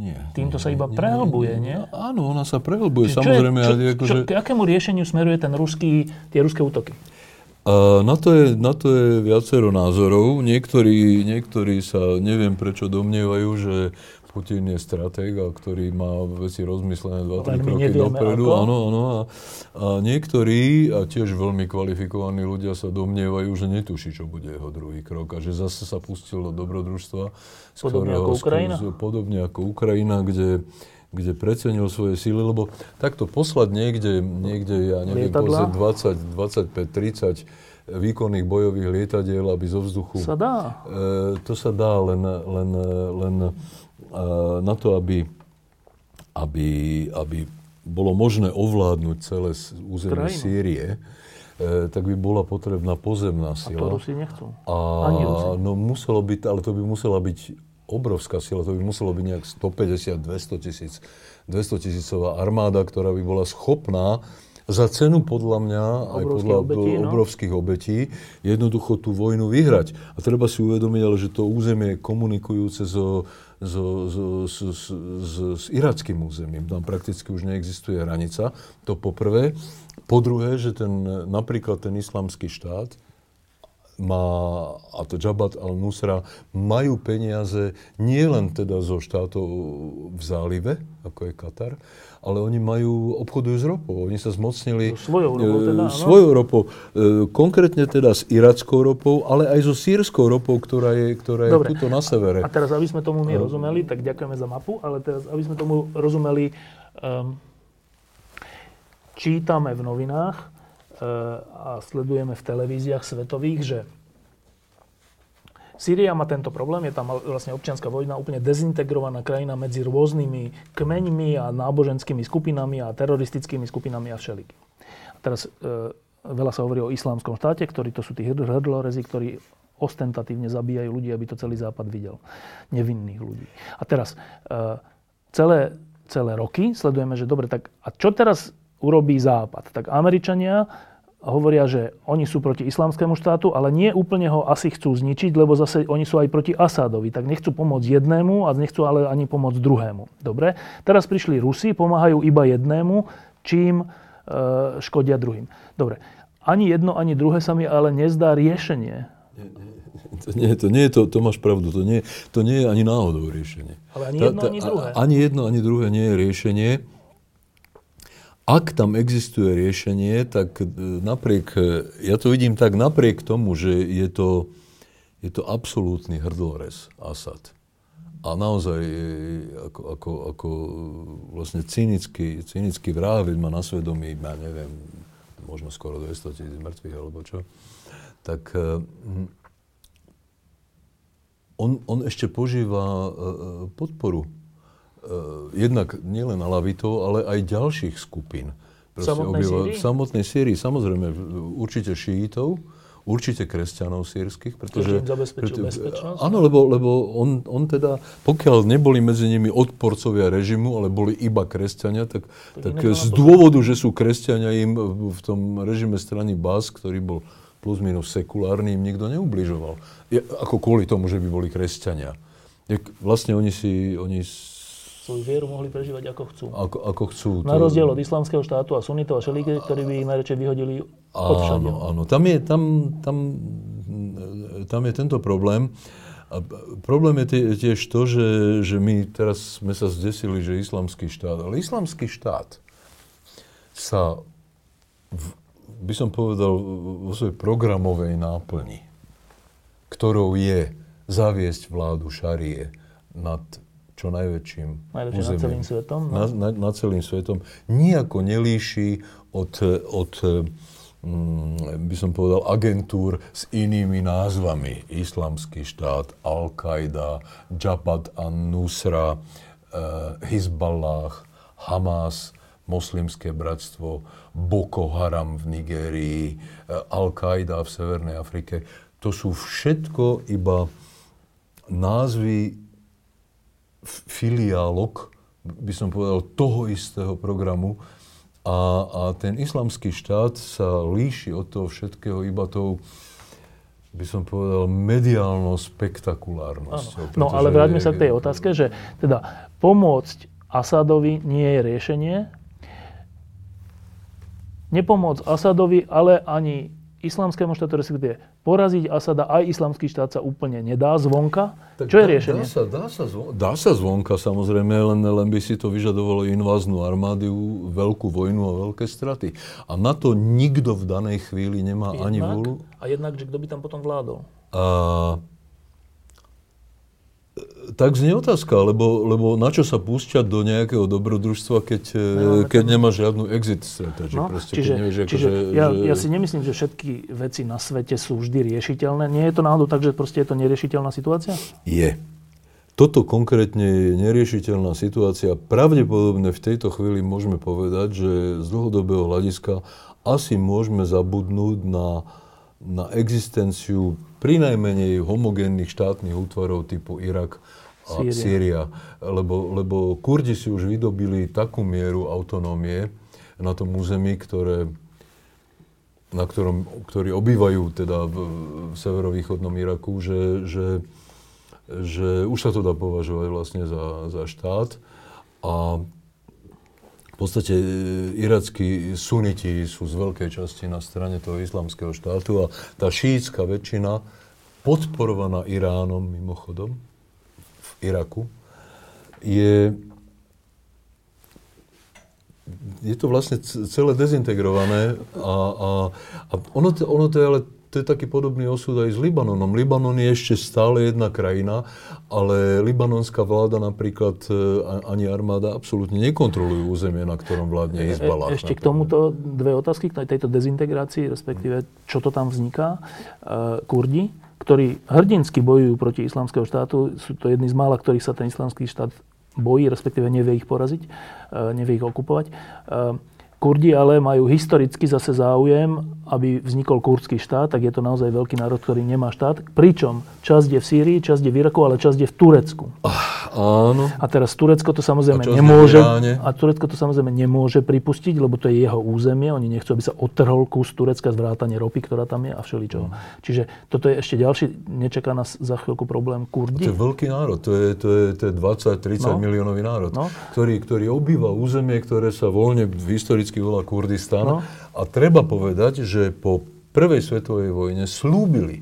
Nie. Týmto sa iba prehlbuje, nie? nie? Áno, ona sa prehlbuje, Čiže samozrejme. Čo, čo, čo, k akému riešeniu smeruje ten ruský, tie ruské útoky? A na to, je, na to je viacero názorov. Niektorí, niektorí sa neviem prečo domnievajú, že Putin je stratég, ktorý má veci rozmyslené 2-3 kroky dopredu. Áno, áno. A, a niektorí, a tiež veľmi kvalifikovaní ľudia sa domnievajú, že netuší, čo bude jeho druhý krok a že zase sa pustil do dobrodružstva. Podobne ktorého, ako Ukrajina? Podobne ako Ukrajina, kde kde precenil svoje síly, lebo takto poslať niekde, niekde ja neviem, 20, 25, 30 výkonných bojových lietadiel, aby zo vzduchu... Sa dá. E, to sa dá len, len, len e, na to, aby, aby, aby bolo možné ovládnuť celé územie Krajinu. Sýrie, e, tak by bola potrebná pozemná sila. A to Rusi nechcú. A, Ani Rusi. No muselo byť, ale to by musela byť obrovská sila, to by muselo byť nejak 150-200 tisíc, 200 tisícová armáda, ktorá by bola schopná za cenu podľa mňa, aj podľa obetí, no? obrovských obetí, jednoducho tú vojnu vyhrať. A treba si uvedomiť, ale že to územie je komunikujúce so, so, so, so, so, s irackým územím. Tam prakticky už neexistuje hranica. To poprvé. Po druhé, že ten, napríklad ten islamský štát má, a to Jabhat al-Nusra, majú peniaze nie len teda zo štátov v zálive, ako je Katar, ale oni majú, obchodujú s ropou. Oni sa zmocnili... Svojou ropou teda, e, Svojou ropou. E, konkrétne teda s irackou ropou, ale aj so sírskou ropou, ktorá je, ktorá je tuto na severe. A, a teraz, aby sme tomu my no. rozumeli, tak ďakujeme za mapu, ale teraz, aby sme tomu rozumeli, um, čítame v novinách, a sledujeme v televíziách svetových, že Sýria má tento problém, je tam vlastne občianská vojna, úplne dezintegrovaná krajina medzi rôznymi kmeňmi a náboženskými skupinami a teroristickými skupinami a všeliky. A teraz e, veľa sa hovorí o islámskom štáte, ktorí to sú tí hrdlorezi, ktorí ostentatívne zabíjajú ľudí, aby to celý západ videl. Nevinných ľudí. A teraz e, celé celé roky. Sledujeme, že dobre, tak a čo teraz urobí Západ? Tak Američania hovoria, že oni sú proti islamskému štátu, ale nie úplne ho asi chcú zničiť, lebo zase oni sú aj proti Asádovi. Tak nechcú pomôcť jednému a nechcú ale ani pomôcť druhému. Dobre? Teraz prišli Rusi, pomáhajú iba jednému, čím e, škodia druhým. Dobre. Ani jedno, ani druhé sa mi ale nezdá riešenie. Nie, nie. To nie, to nie je to, to máš pravdu, to nie, to nie je ani náhodou riešenie. Ale ani jedno, tá, tá, ani druhé. Ani jedno, ani druhé nie je riešenie. Ak tam existuje riešenie, tak e, napriek, e, ja to vidím tak, napriek tomu, že je to, je to absolútny hrdlorez Asad. A naozaj ako, ako, ako vlastne cynický, cynický vrah, veď má na svedomí, ja neviem, možno skoro 200 tisíc mŕtvych alebo čo, tak e, on, on ešte požíva podporu jednak nielen Alavitov, ale aj ďalších skupín. v samotnej Sýrii? V samotnej Sýrii, samozrejme, určite šíitov, určite kresťanov sírskych, pretože... preto, bezpečnosť? Áno, lebo, lebo on, on teda, pokiaľ neboli medzi nimi odporcovia režimu, ale boli iba kresťania, tak, tak, tak z dôvodu, že sú kresťania, im v tom režime strany Bas, ktorý bol plus minus sekulárny, im nikto neubližoval. Je, ako kvôli tomu, že by boli kresťania. Vlastne oni si, oni svoju vieru mohli prežívať ako chcú. Ako, ako chcú. To... Na rozdiel od islamského štátu a sunitov a šelíke, ktorí by ich najradšej vyhodili odvšade. Áno, áno. Tam je, tam, tam, tam je tento problém. A problém je tiež to, že, že my teraz sme sa zdesili, že islamský štát, ale islamský štát sa, v, by som povedal, vo svojej programovej náplni, ktorou je zaviesť vládu šarie nad čo najväčším Najväčšie územím. nad celým svetom? No? Na, na, na celým svetom. Nijako nelíši od, od mm, by som povedal, agentúr s inými názvami. Islamský štát, Al-Qaida, Jabhat an-Nusra, uh, Hezballah, Hamas, Moslimské bratstvo, Boko Haram v Nigérii, uh, Al-Qaida v Severnej Afrike. To sú všetko iba názvy filiálok, by som povedal, toho istého programu. A, a ten islamský štát sa líši od toho všetkého iba tou, by som povedal, mediálnou spektakulárnosťou. No ale vráťme sa k tej otázke, že teda pomôcť Asadovi nie je riešenie. Nepomôcť Asadovi, ale ani islamskému štátu, respektíve poraziť Asada aj islamský štát sa úplne nedá zvonka. Tak Čo je riešenie? Dá sa, dá, sa zvonka, dá sa zvonka samozrejme, len, len by si to vyžadovalo inváznú armádu, veľkú vojnu a veľké straty. A na to nikto v danej chvíli nemá jednak, ani vôľu. A jednak, že kto by tam potom vládol? A tak znie otázka, lebo, lebo na čo sa púšťať do nejakého dobrodružstva, keď, no, keď nemá žiadnu exit strategy. No, proste, čiže, nevieš, ako, čiže že, ja, že... ja si nemyslím, že všetky veci na svete sú vždy riešiteľné. Nie je to náhodou tak, že proste je to neriešiteľná situácia? Je. Toto konkrétne je neriešiteľná situácia. Pravdepodobne v tejto chvíli môžeme povedať, že z dlhodobého hľadiska asi môžeme zabudnúť na, na existenciu pri najmenej homogénnych štátnych útvarov typu Irak a Sýria. Sýria. Lebo, lebo Kurdi si už vydobili takú mieru autonómie na tom území, ktoré, na ktorom, ktorí obývajú teda v, v severovýchodnom Iraku, že, že, že už sa to dá považovať vlastne za, za štát. A v podstate e, irackí suniti sú z veľkej časti na strane toho islamského štátu a tá šítska väčšina, podporovaná Iránom mimochodom, v Iraku, je, je to vlastne celé dezintegrované a, a, a ono, to, ono to je ale to je taký podobný osud aj s Libanonom. Libanon je ešte stále jedna krajina, ale libanonská vláda napríklad e, ani armáda absolútne nekontrolujú územie, na ktorom vládne e, Hezbalah. E, ešte k tomuto dve otázky, k tejto dezintegrácii, respektíve čo to tam vzniká. Kurdi, ktorí hrdinsky bojujú proti islamského štátu, sú to jedni z mála, ktorých sa ten islamský štát bojí, respektíve nevie ich poraziť, nevie ich okupovať. Kurdi ale majú historicky zase záujem, aby vznikol kurdský štát, tak je to naozaj veľký národ, ktorý nemá štát. Pričom časť je v Sýrii, časť je v Iraku, ale časť je v Turecku. Ah, áno. A teraz Turecko to samozrejme A nemôže, a Turecko to samozrejme nemôže pripustiť, lebo to je jeho územie. Oni nechcú, aby sa odtrhol kus Turecka z vrátane ropy, ktorá tam je a všeličoho. Čiže toto je ešte ďalší, nečaká nás za chvíľku problém To Kurdi. je veľký národ, to je, to je, to je 20-30 No. miliónový národ, No. ktorý, ktorý obýva územie, ktoré sa voľne historicky volá Kurdistan. No. A treba povedať, že po prvej svetovej vojne slúbili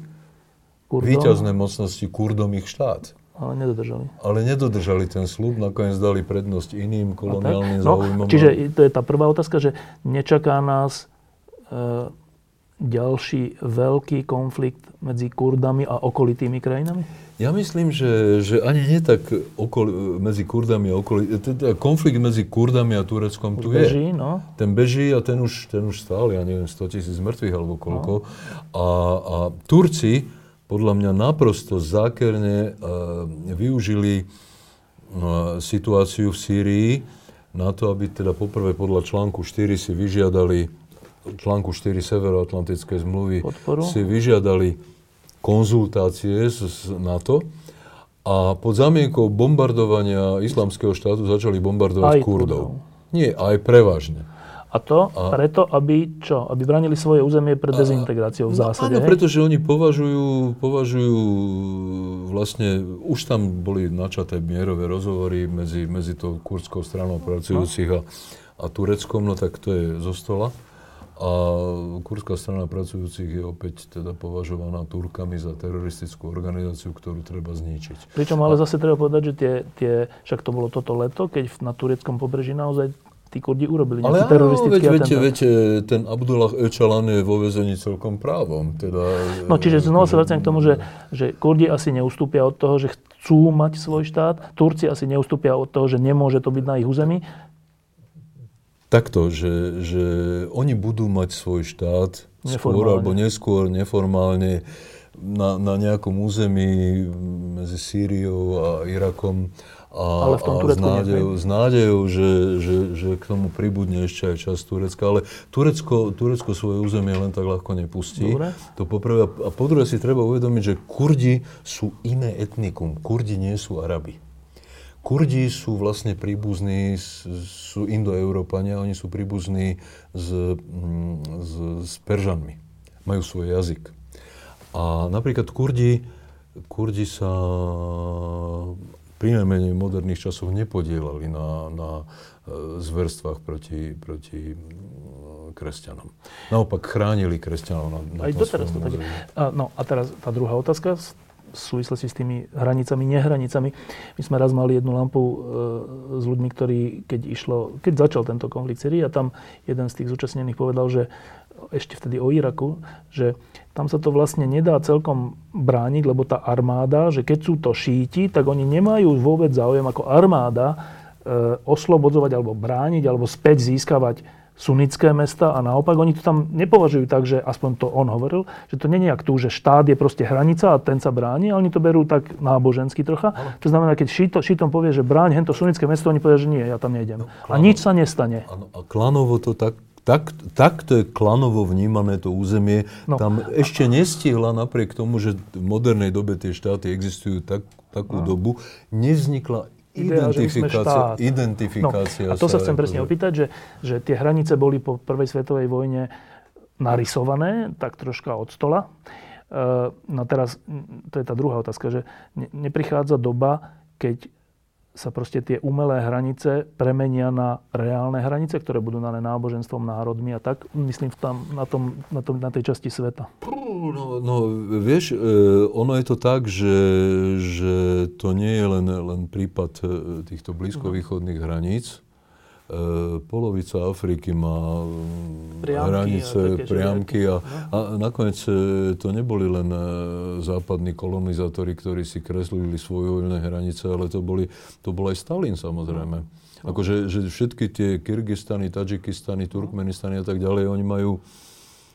Kurdom, víťazné mocnosti Kurdom ich štát. ale nedodržali. Ale nedodržali ten slúb, nakoniec dali prednosť iným tak? koloniálnym No, záujmom. čiže to je tá prvá otázka, že nečaká nás e, ďalší veľký konflikt medzi Kurdami a okolitými krajinami? Ja myslím, že, že ani nie tak okoli, medzi Kurdami a okolí... Teda konflikt medzi Kurdami a Tureckom tu je. Beží, no. Ten beží a ten už, ten už stál, ja neviem, 100 tisíc mŕtvych alebo koľko. A, a Turci podľa mňa naprosto zákerne uh, využili uh, situáciu v Sýrii na to, aby teda poprvé podľa článku 4 si vyžiadali článku 4 Severoatlantickej zmluvy Podporu. si vyžiadali konzultácie s, NATO a pod zamienkou bombardovania islamského štátu začali bombardovať Aj Kurdov. Kurdov. Nie, aj prevažne. A to preto, aby čo? Aby bránili svoje územie pred dezintegráciou v zásade. Áno, hej? pretože oni považujú, považujú vlastne, už tam boli načaté mierové rozhovory medzi, medzi tou kurdskou stranou pracujúcich a, a Tureckom, no tak to je zo stola. A kurdská strana pracujúcich je opäť teda považovaná Turkami za teroristickú organizáciu, ktorú treba zničiť. Pričom ale zase treba povedať, že tie, tie, však to bolo toto leto, keď na tureckom pobreží naozaj tí Kurdi urobili Ale nejaký áno, teroristický veď, viete, viete, ten Abdullah Öcalan je vo vezení celkom právom. Teda, No čiže znova sa vraciam k tomu, že, že Kurdi asi neustúpia od toho, že chcú mať svoj štát, Turci asi neustúpia od toho, že nemôže to byť na ich území. Takto, že, že oni budú mať svoj štát skôr alebo neskôr neformálne na, na nejakom území medzi Sýriou a Irakom a, Ale v tom a s Turecku nádejou, s nádejou že, že, že k tomu pribudne ešte aj časť Turecka. Ale Turecko, Turecko svoje územie len tak ľahko nepustí. Dobre. To poprvé. A po druhé si treba uvedomiť, že Kurdi sú iné etnikum. Kurdi nie sú Arabi. Kurdi sú vlastne príbuzní, sú indoeurópania, oni sú príbuzní s, mm, s, s Peržanmi. Majú svoj jazyk. A napríklad Kurdi, Kurdi sa pri najmenej v moderných časoch nepodielali na, na e, zverstvách proti, proti mm, kresťanom. Naopak chránili kresťanov na, na Aj doteraz to tak no a teraz tá druhá otázka v súvislosti s tými hranicami, nehranicami. My sme raz mali jednu lampu e, s ľuďmi, ktorí, keď išlo, keď začal tento konflikt Syrii a tam jeden z tých zúčastnených povedal, že ešte vtedy o Iraku, že tam sa to vlastne nedá celkom brániť, lebo tá armáda, že keď sú to šíti, tak oni nemajú vôbec záujem ako armáda e, oslobodzovať alebo brániť alebo späť získavať sunnické mesta a naopak oni to tam nepovažujú tak, že aspoň to on hovoril, že to nie je jak tu, že štát je proste hranica a ten sa bráni, ale oni to berú tak nábožensky trocha. To znamená, keď šíto, šítom povie, že bráň hento sunnické mesto, oni povedia, že nie, ja tam nejdem. A nič sa nestane. Áno, a klanovo to tak, tak, takto je klanovo vnímané to územie. No. No. Tam ešte nestihla, napriek tomu, že v modernej dobe tie štáty existujú tak, takú no. dobu, nevznikla Idea, že sme štát. identifikácia No, a to sa chcem presne opýtať, že, že tie hranice boli po prvej svetovej vojne narysované, tak troška od stola. E, No teraz, to je tá druhá otázka, že ne, neprichádza doba, keď sa proste tie umelé hranice premenia na reálne hranice, ktoré budú dané náboženstvom, národmi a tak. Myslím tam, na, tom, na, tom, na tej časti sveta. No, no vieš, e, ono je to tak, že, že to nie je len, len prípad e, týchto blízkovýchodných hraníc. E, polovica Afriky má mm, Priamky a hranice, také priamky a, všelijaké. a nakoniec e, to neboli len e, západní kolonizátori, ktorí si kreslili svojvoľné hranice, ale to, boli, to bol aj Stalin samozrejme. Akože že všetky tie Kyrgyzstany, Tadžikistany, Turkmenistany a tak ďalej, oni majú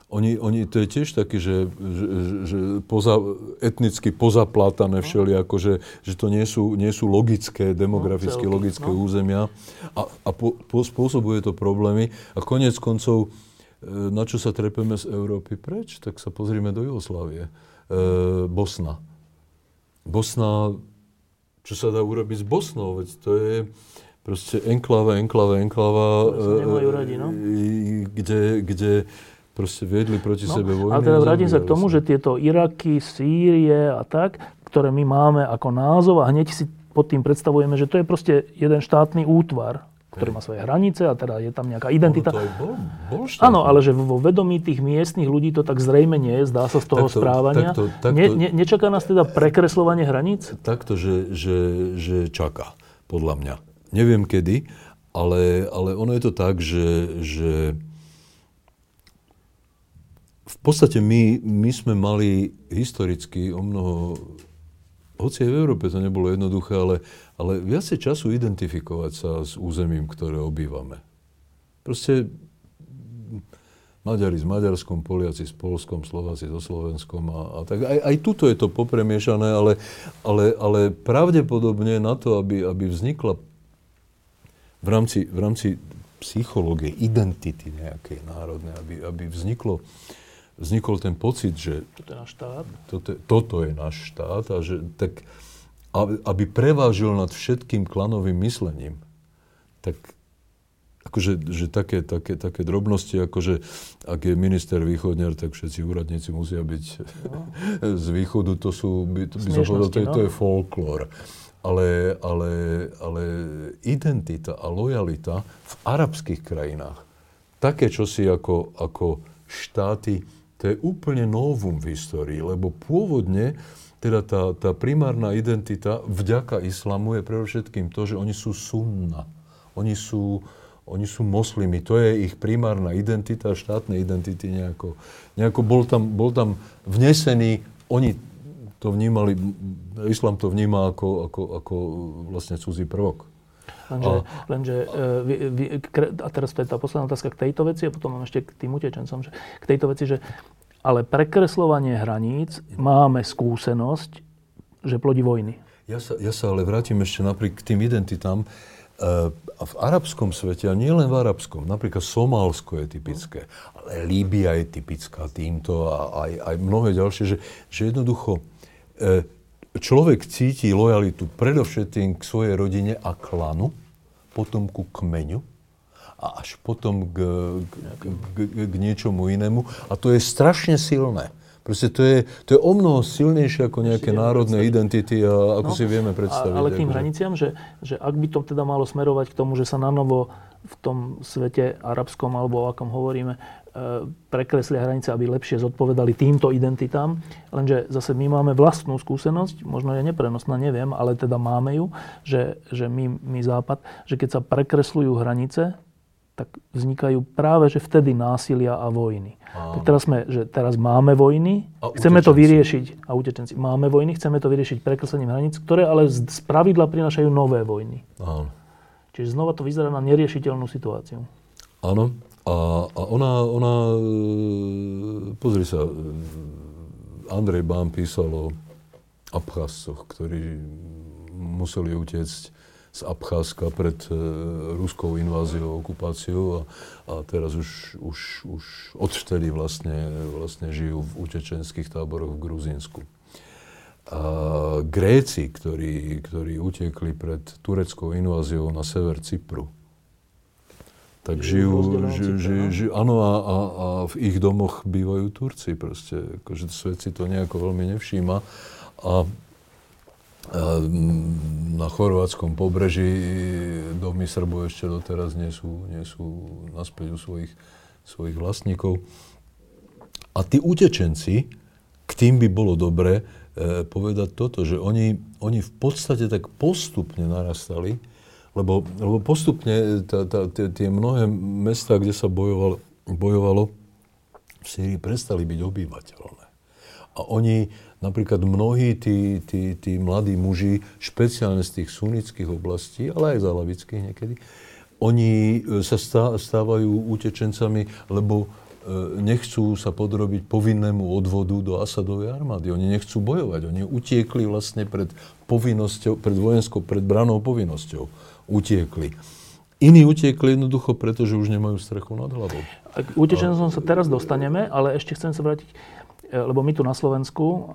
oni, oni, to je tiež také, že, že, že poza, etnicky pozaplátané všelijako, že, že to nie sú, nie sú logické, demograficky no, logické no. územia a, a po, po, spôsobuje to problémy. A konec koncov, e, na čo sa trepeme z Európy preč, tak sa pozrieme do Jugoslávie. E, Bosna. Bosna, čo sa dá urobiť s Bosnou? Veď to je proste enklava, enklava, enklava. E, radi, no? Kde, kde proste viedli proti no, sebe vojny. Ale teda vrátim sa k tomu, že tieto Iraky, Sýrie a tak, ktoré my máme ako názov a hneď si pod tým predstavujeme, že to je proste jeden štátny útvar, ktorý má svoje hranice a teda je tam nejaká identita. to aj bol, bol Áno, ale že vo vedomí tých miestnych ľudí to tak zrejme nie je, zdá sa z toho takto, správania. Takto, takto, ne, ne, nečaká nás teda prekreslovanie hraníc? Takto, že, že, že čaká, podľa mňa. Neviem kedy, ale, ale ono je to tak, že, že v podstate my, my sme mali historicky o mnoho, hoci aj v Európe to nebolo jednoduché, ale, ale viacej času identifikovať sa s územím, ktoré obývame. Proste Maďari s Maďarskom, Poliaci s Polskom, Slováci so Slovenskom a, a tak. Aj, aj tuto je to popremiešané, ale, ale, ale pravdepodobne na to, aby, aby vznikla v rámci, v rámci psychológie, identity nejakej národnej, aby, aby vzniklo vznikol ten pocit, že... Toto je náš štát. Toto, toto je náš štát a že tak, aby prevážil nad všetkým klanovým myslením, tak akože že také, také, také drobnosti, akože ak je minister východňar, tak všetci úradníci musia byť no. z východu, to sú, by, by som povedal, to, je, to je no. folklór. Ale, ale, ale identita a lojalita v arabských krajinách, také čosi ako, ako štáty, to je úplne novum v histórii, lebo pôvodne teda tá, tá primárna identita vďaka islamu je predovšetkým to, že oni sú sunna. Oni sú, oni sú moslimi. To je ich primárna identita, štátne identity nejako. nejako bol, tam, bol tam vnesený, oni to vnímali, islam to vníma ako, ako, ako vlastne cudzí prvok. Lenže, a, lenže uh, vy, vy, a teraz to je tá posledná otázka k tejto veci a potom mám ešte k tým utečencom, že k tejto veci, že ale prekreslovanie hraníc máme skúsenosť, že plodí vojny. Ja sa, ja sa ale vrátim ešte napriek k tým identitám. Uh, v arabskom svete, a nie len v arabskom, napríklad Somálsko je typické, ale Líbia je typická týmto a aj, aj mnohé ďalšie, že, že jednoducho uh, človek cíti lojalitu predovšetkým k svojej rodine a klanu, potom ku kmeňu a až potom k, k, k, k niečomu inému. A to je strašne silné. Proste to je, to je o mnoho silnejšie ako nejaké národné identity, a ako no, si vieme predstaviť. Ale k tým hraniciam, že, že ak by to teda malo smerovať k tomu, že sa na novo v tom svete arabskom, alebo o akom hovoríme, prekreslia hranice, aby lepšie zodpovedali týmto identitám. Lenže zase my máme vlastnú skúsenosť, možno je neprenosná, neviem, ale teda máme ju, že, že my, my Západ, že keď sa prekresľujú hranice, tak vznikajú práve že vtedy násilia a vojny. A... Tak teraz, sme, že teraz máme vojny, a chceme to vyriešiť, a utečenci, máme vojny, chceme to vyriešiť prekreslením hraníc, ktoré ale z, z pravidla prinašajú nové vojny. Áno. Čiže znova to vyzerá na neriešiteľnú situáciu. Áno, a, a ona, ona, e, pozri sa, Andrej Bán písal o Abcházcoch, ktorí museli utiecť z Abcházska pred e, ruskou inváziou, okupáciou a, a teraz už, už, už odvtedy vlastne, vlastne žijú v utečenských táboroch v Gruzínsku. A Gréci, ktorí, ktorí utekli pred tureckou inváziou na sever Cypru, tak žijú, žijú, žijú, žijú, áno a, a, a v ich domoch bývajú Turci proste, akože svet si to nejako veľmi nevšíma. A, a na chorvátskom pobreží domy Srbov ešte doteraz nie sú, nie sú naspäť u svojich, svojich vlastníkov. A tí utečenci, k tým by bolo dobre e, povedať toto, že oni, oni v podstate tak postupne narastali, lebo, lebo postupne tie, mnohé mesta, kde sa bojovalo, bojovalo v Syrii, prestali byť obyvateľné. A oni, napríklad mnohí tí, tí, tí mladí muži, špeciálne z tých sunnických oblastí, ale aj z alavických niekedy, oni e, sa stávajú utečencami, lebo nechcú sa podrobiť povinnému odvodu do Asadovej armády. Oni nechcú bojovať. Oni utiekli vlastne pred povinnosťou, pred vojenskou, pred branou povinnosťou. Utiekli. Iní utiekli jednoducho, pretože už nemajú strechu nad hlavou. K utečencom sa teraz dostaneme, ale ešte chcem sa vrátiť, e, lebo my tu na Slovensku,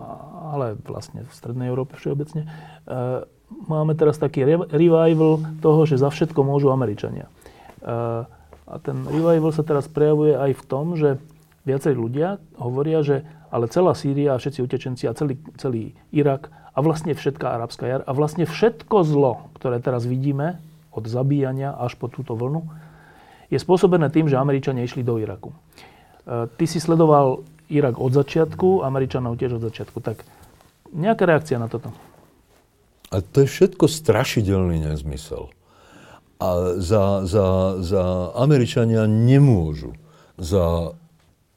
ale vlastne v Strednej Európe všeobecne, máme teraz taký revival toho, že za všetko môžu Američania. A ten revival sa teraz prejavuje aj v tom, že viacerí ľudia hovoria, že ale celá Sýria a všetci utečenci a celý, celý Irak a vlastne všetká arabská jar a vlastne všetko zlo, ktoré teraz vidíme, od zabíjania až po túto vlnu, je spôsobené tým, že Američania išli do Iraku. E, ty si sledoval Irak od začiatku, Američanov tiež od začiatku. Tak nejaká reakcia na toto? A to je všetko strašidelný nezmysel. A za, za, za Američania nemôžu za,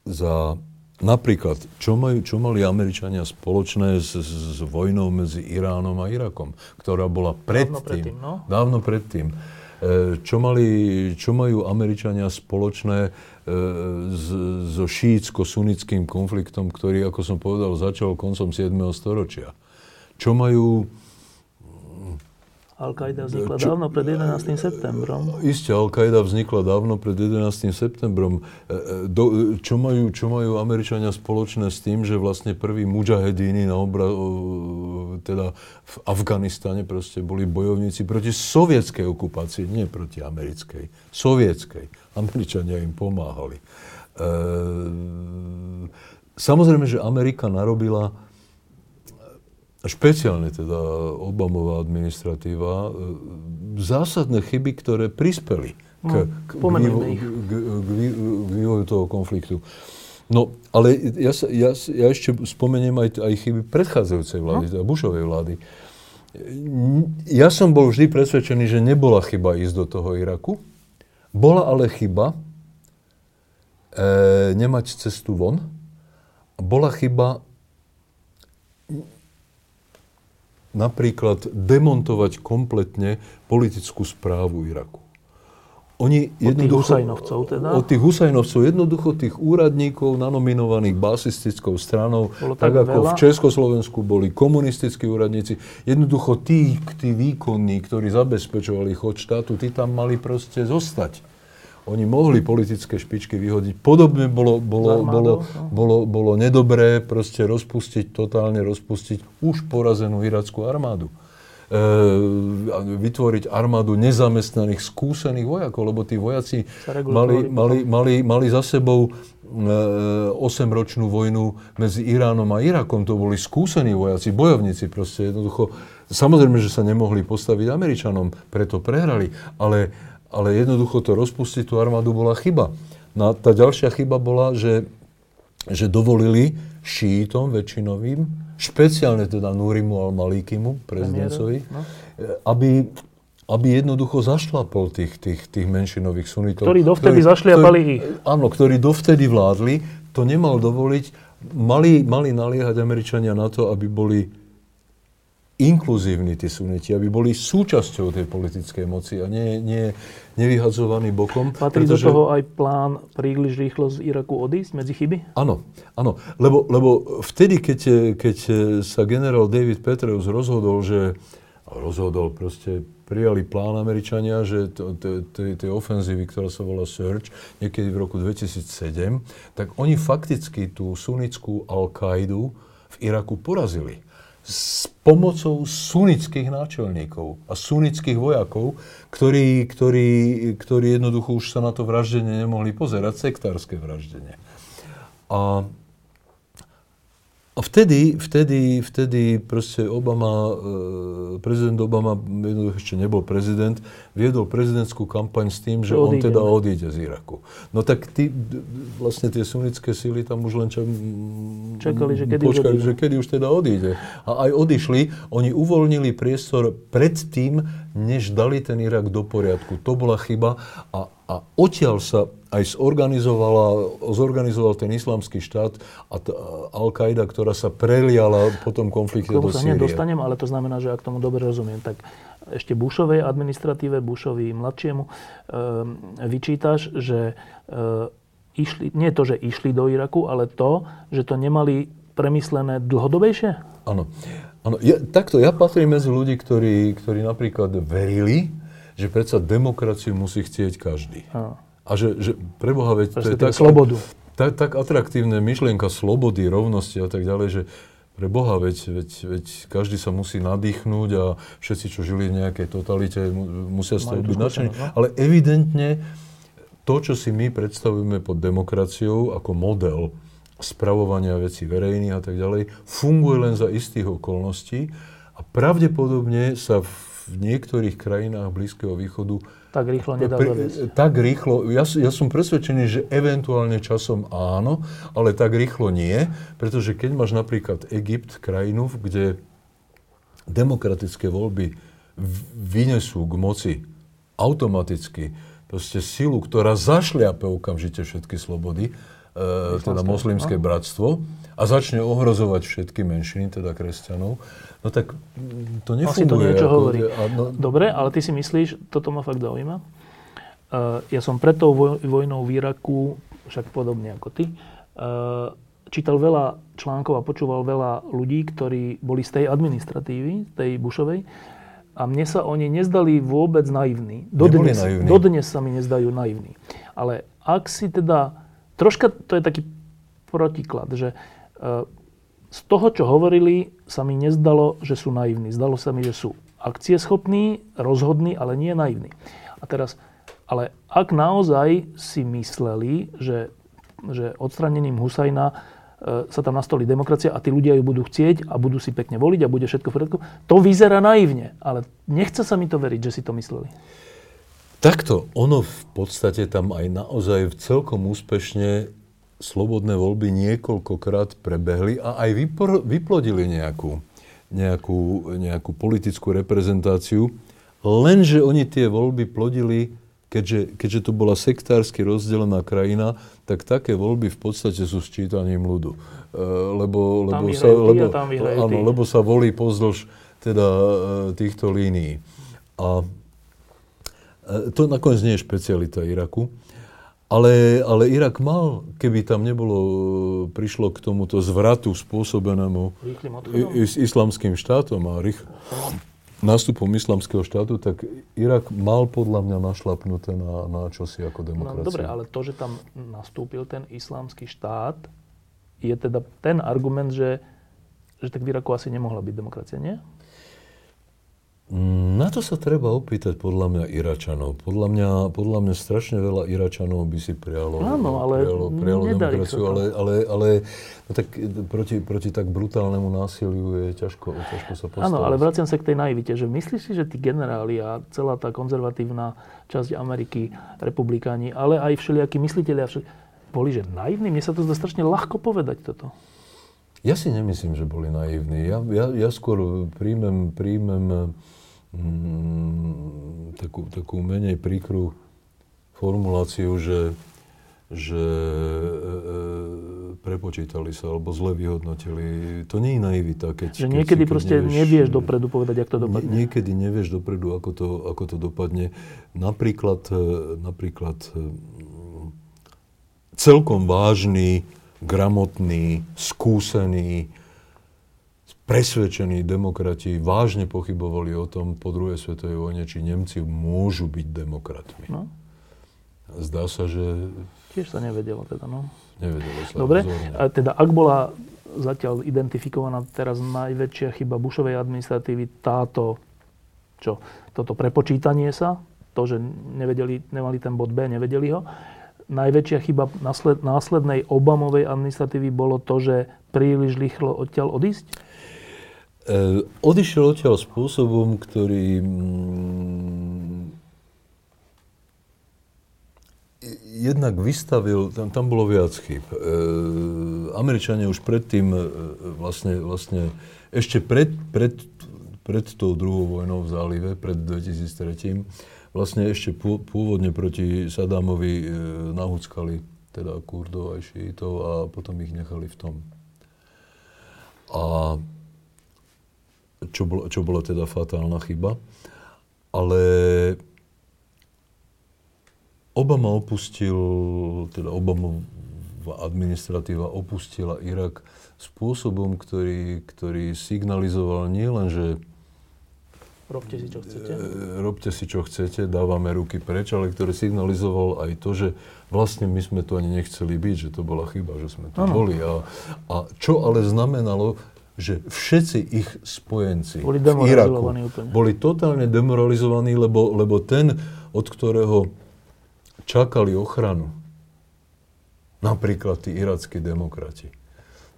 za napríklad, čo, majú, čo mali Američania spoločné s, s vojnou medzi Iránom a Irakom, ktorá bola predtým. Dávno predtým, no? Dávno predtým. E, čo, mali, čo majú Američania spoločné e, so šíitsko-sunnickým konfliktom, ktorý, ako som povedal, začal koncom 7. storočia? Čo majú Al-Qaida vznikla čo, dávno pred 11. septembrom. Isté, Al-Qaida vznikla dávno pred 11. septembrom. E, e, do, čo, majú, čo majú Američania spoločné s tým, že vlastne prví mujahedíny na obra, teda v Afganistane proste boli bojovníci proti sovietskej okupácii, nie proti americkej. Sovietskej. Američania im pomáhali. E, samozrejme, že Amerika narobila špeciálne teda Obamová administratíva, e, zásadné chyby, ktoré prispeli k, no, k, vývo- k, k, k vývoju toho konfliktu. No, ale ja, ja, ja ešte spomeniem aj, aj chyby predchádzajúcej vlády, no. teda Bushovej vlády. Ja som bol vždy presvedčený, že nebola chyba ísť do toho Iraku. Bola ale chyba e, nemať cestu von. Bola chyba napríklad demontovať kompletne politickú správu Iraku. Oni od tých Husajnovcov teda? Od tých Husajnovcov, jednoducho tých úradníkov nanominovaných basistickou stranou, tak, tak ako veľa? v Československu boli komunistickí úradníci, jednoducho tí, tí výkonní, ktorí zabezpečovali chod štátu, tí tam mali proste zostať oni mohli politické špičky vyhodiť. Podobne bolo, bolo, bolo, no. bolo, bolo nedobré proste rozpustiť, totálne rozpustiť už porazenú irackú armádu. E, vytvoriť armádu nezamestnaných, skúsených vojakov, lebo tí vojaci mali, mali, mali, mali za sebou 8-ročnú e, vojnu medzi Iránom a Irakom. To boli skúsení vojaci, bojovníci proste jednoducho. Samozrejme, že sa nemohli postaviť Američanom, preto prehrali, ale ale jednoducho to rozpustiť tú armádu bola chyba. No a tá ďalšia chyba bola, že, že dovolili šítom väčšinovým, špeciálne teda Nurimu al-Malikimu, prezidentovi, no. aby, aby jednoducho zašlapol tých, tých, tých menšinových sunitov. Ktorí dovtedy ktorí, zašliapali ktorí, ich. Áno, ktorí dovtedy vládli, to nemal dovoliť. Mali, mali naliehať Američania na to, aby boli inkluzívni tí suniti, aby boli súčasťou tej politickej moci a nie, nie nevyhadzovaní bokom. Patrí pretože... do toho aj plán príliš rýchlo z Iraku odísť medzi chyby? Áno, áno. Lebo, lebo vtedy, keď, keď sa generál David Petraeus rozhodol, že rozhodol proste, prijali plán Američania, že tej ofenzívy, ktorá sa volá Search, niekedy v roku 2007, tak oni fakticky tú sunnickú Al-Kaidu v Iraku porazili s pomocou sunických náčelníkov a sunických vojakov, ktorí, ktorí, ktorí jednoducho už sa na to vraždenie nemohli pozerať, sektárske vraždenie. A a vtedy, vtedy, vtedy proste Obama, e, prezident Obama, jednoducho ešte nebol prezident, viedol prezidentskú kampaň s tým, že on teda odíde z Iraku. No tak tí, vlastne tie sunnické síly tam už len ča, čakali, že kedy, počkali, že kedy už teda odíde. A aj odišli, oni uvoľnili priestor pred tým, než dali ten Irak do poriadku. To bola chyba a, a odtiaľ sa aj zorganizovala, zorganizoval ten islamský štát a t- Al-Qaida, ktorá sa preliala po tom konflikte do Sýrie. sa dostanem, ale to znamená, že ak tomu dobre rozumiem, tak ešte Bushovej administratíve, Bushovi mladšiemu, e, vyčítaš, že e, išli, nie to, že išli do Iraku, ale to, že to nemali premyslené dlhodobejšie? Áno. Áno, ja, takto, ja patrím medzi ľudí, ktorí, ktorí napríklad verili, že predsa demokraciu musí chcieť každý. Áno. A že, že preboha, veď to je tak, slobodu. Tak, tak atraktívne myšlienka slobody, rovnosti a tak ďalej, že pre Boha, veď, veď, veď každý sa musí nadýchnúť a všetci, čo žili v nejakej totalite, musia z toho byť nadšení. No? Ale evidentne to, čo si my predstavujeme pod demokraciou ako model spravovania vecí verejných a tak ďalej, funguje len za istých okolností a pravdepodobne sa v niektorých krajinách Blízkeho východu tak rýchlo nedá zaviesť. Tak rýchlo, ja, ja som presvedčený, že eventuálne časom áno, ale tak rýchlo nie, pretože keď máš napríklad Egypt, krajinu, kde demokratické voľby vynesú k moci automaticky proste silu, ktorá zašliape okamžite všetky slobody, e, teda moslimské bratstvo a začne ohrozovať všetky menšiny, teda kresťanov, no tak to nefunguje. Asi to niečo ako, hovorí. A, no, Dobre, ale ty si myslíš, toto ma fakt zaujíma, uh, ja som pred tou voj, vojnou v Iraku, však podobne ako ty, uh, čítal veľa článkov a počúval veľa ľudí, ktorí boli z tej administratívy, tej Bušovej, a mne sa oni nezdali vôbec naivní. Dodnes, naivní. dodnes sa mi nezdajú naivní. Ale ak si teda, troška to je taký protiklad, že uh, z toho, čo hovorili, sa mi nezdalo, že sú naivní. Zdalo sa mi, že sú akcieschopní, rozhodní, ale nie naivní. A teraz, ale ak naozaj si mysleli, že, že odstranením Husajna e, sa tam nastolí demokracia a tí ľudia ju budú chcieť a budú si pekne voliť a bude všetko v poriadku, to vyzerá naivne. Ale nechce sa mi to veriť, že si to mysleli. Takto, ono v podstate tam aj naozaj celkom úspešne slobodné voľby niekoľkokrát prebehli a aj vypor, vyplodili nejakú, nejakú, nejakú politickú reprezentáciu, lenže oni tie voľby plodili, keďže, keďže to bola sektársky rozdelená krajina, tak také voľby v podstate sú sčítaním ľudu. E, lebo, lebo, sa, lebo, áno, lebo sa volí pozdĺž teda, e, týchto línií. A e, to nakoniec nie je špecialita Iraku. Ale, ale Irak mal, keby tam nebolo, prišlo k tomuto zvratu spôsobenému is, islamským štátom a rých, nástupom islamského štátu, tak Irak mal podľa mňa našlapnuté na, na čosi ako demokracia. No, dobre, ale to, že tam nastúpil ten islamský štát, je teda ten argument, že, že tak v Iraku asi nemohla byť demokracia, nie? Na to sa treba opýtať podľa mňa Iračanov. Podľa mňa, podľa mňa strašne veľa Iračanov by si prijalo, Áno, ale prijalo, prijalo demokraciu, ale, ale, ale no tak proti, proti tak brutálnemu násiliu je ťažko, ťažko sa postaviť. Áno, ale vraciam sa k tej naivite, že myslíš si, že tí generáli a celá tá konzervatívna časť Ameriky, republikáni, ale aj všelijakí mysliteľi, boli že naivní? Mne sa to zdá strašne ľahko povedať toto. Ja si nemyslím, že boli naivní. Ja, ja, ja skôr príjmem, príjmem mm, takú, takú menej príkru formuláciu, že, že e, e, prepočítali sa alebo zle vyhodnotili. To nie je naivita. Keď, že niekedy keď proste nevieš, nevieš dopredu povedať, ako to dopadne. niekedy nevieš dopredu, ako to, ako to dopadne. Napríklad, e, napríklad e, celkom vážny, gramotný, skúsený, presvedčení demokrati vážne pochybovali o tom po druhej svetovej vojne, či Nemci môžu byť demokratmi. No. Zdá sa, že... Tiež sa nevedelo teda, no. Nevedelo sa. Dobre, a teda ak bola zatiaľ identifikovaná teraz najväčšia chyba Bušovej administratívy táto, čo, toto prepočítanie sa, to, že nevedeli, nemali ten bod B, nevedeli ho. Najväčšia chyba násled, následnej Obamovej administratívy bolo to, že príliš rýchlo odtiaľ odísť? E, odišiel odtiaľ spôsobom, ktorý mm, jednak vystavil, tam, tam bolo viac chyb. E, Američania už predtým, e, vlastne, vlastne ešte pred, pred, pred tou druhou vojnou v zálive, pred 2003, vlastne ešte pôvodne proti Sadámovi e, nahúckali teda Kurdov aj šítov a potom ich nechali v tom. A čo, bolo, čo bola teda fatálna chyba. Ale Obama opustil, teda Obamová administratíva opustila Irak spôsobom, ktorý, ktorý signalizoval nielen, že Robte si, čo chcete. E, robte si, čo chcete, dávame ruky preč, ale ktorý signalizoval aj to, že vlastne my sme tu ani nechceli byť, že to bola chyba, že sme tu ano. boli. A, a čo ale znamenalo, že všetci ich spojenci boli v Iraku úplne. boli totálne demoralizovaní, lebo, lebo ten, od ktorého čakali ochranu, napríklad tí irackí demokrati,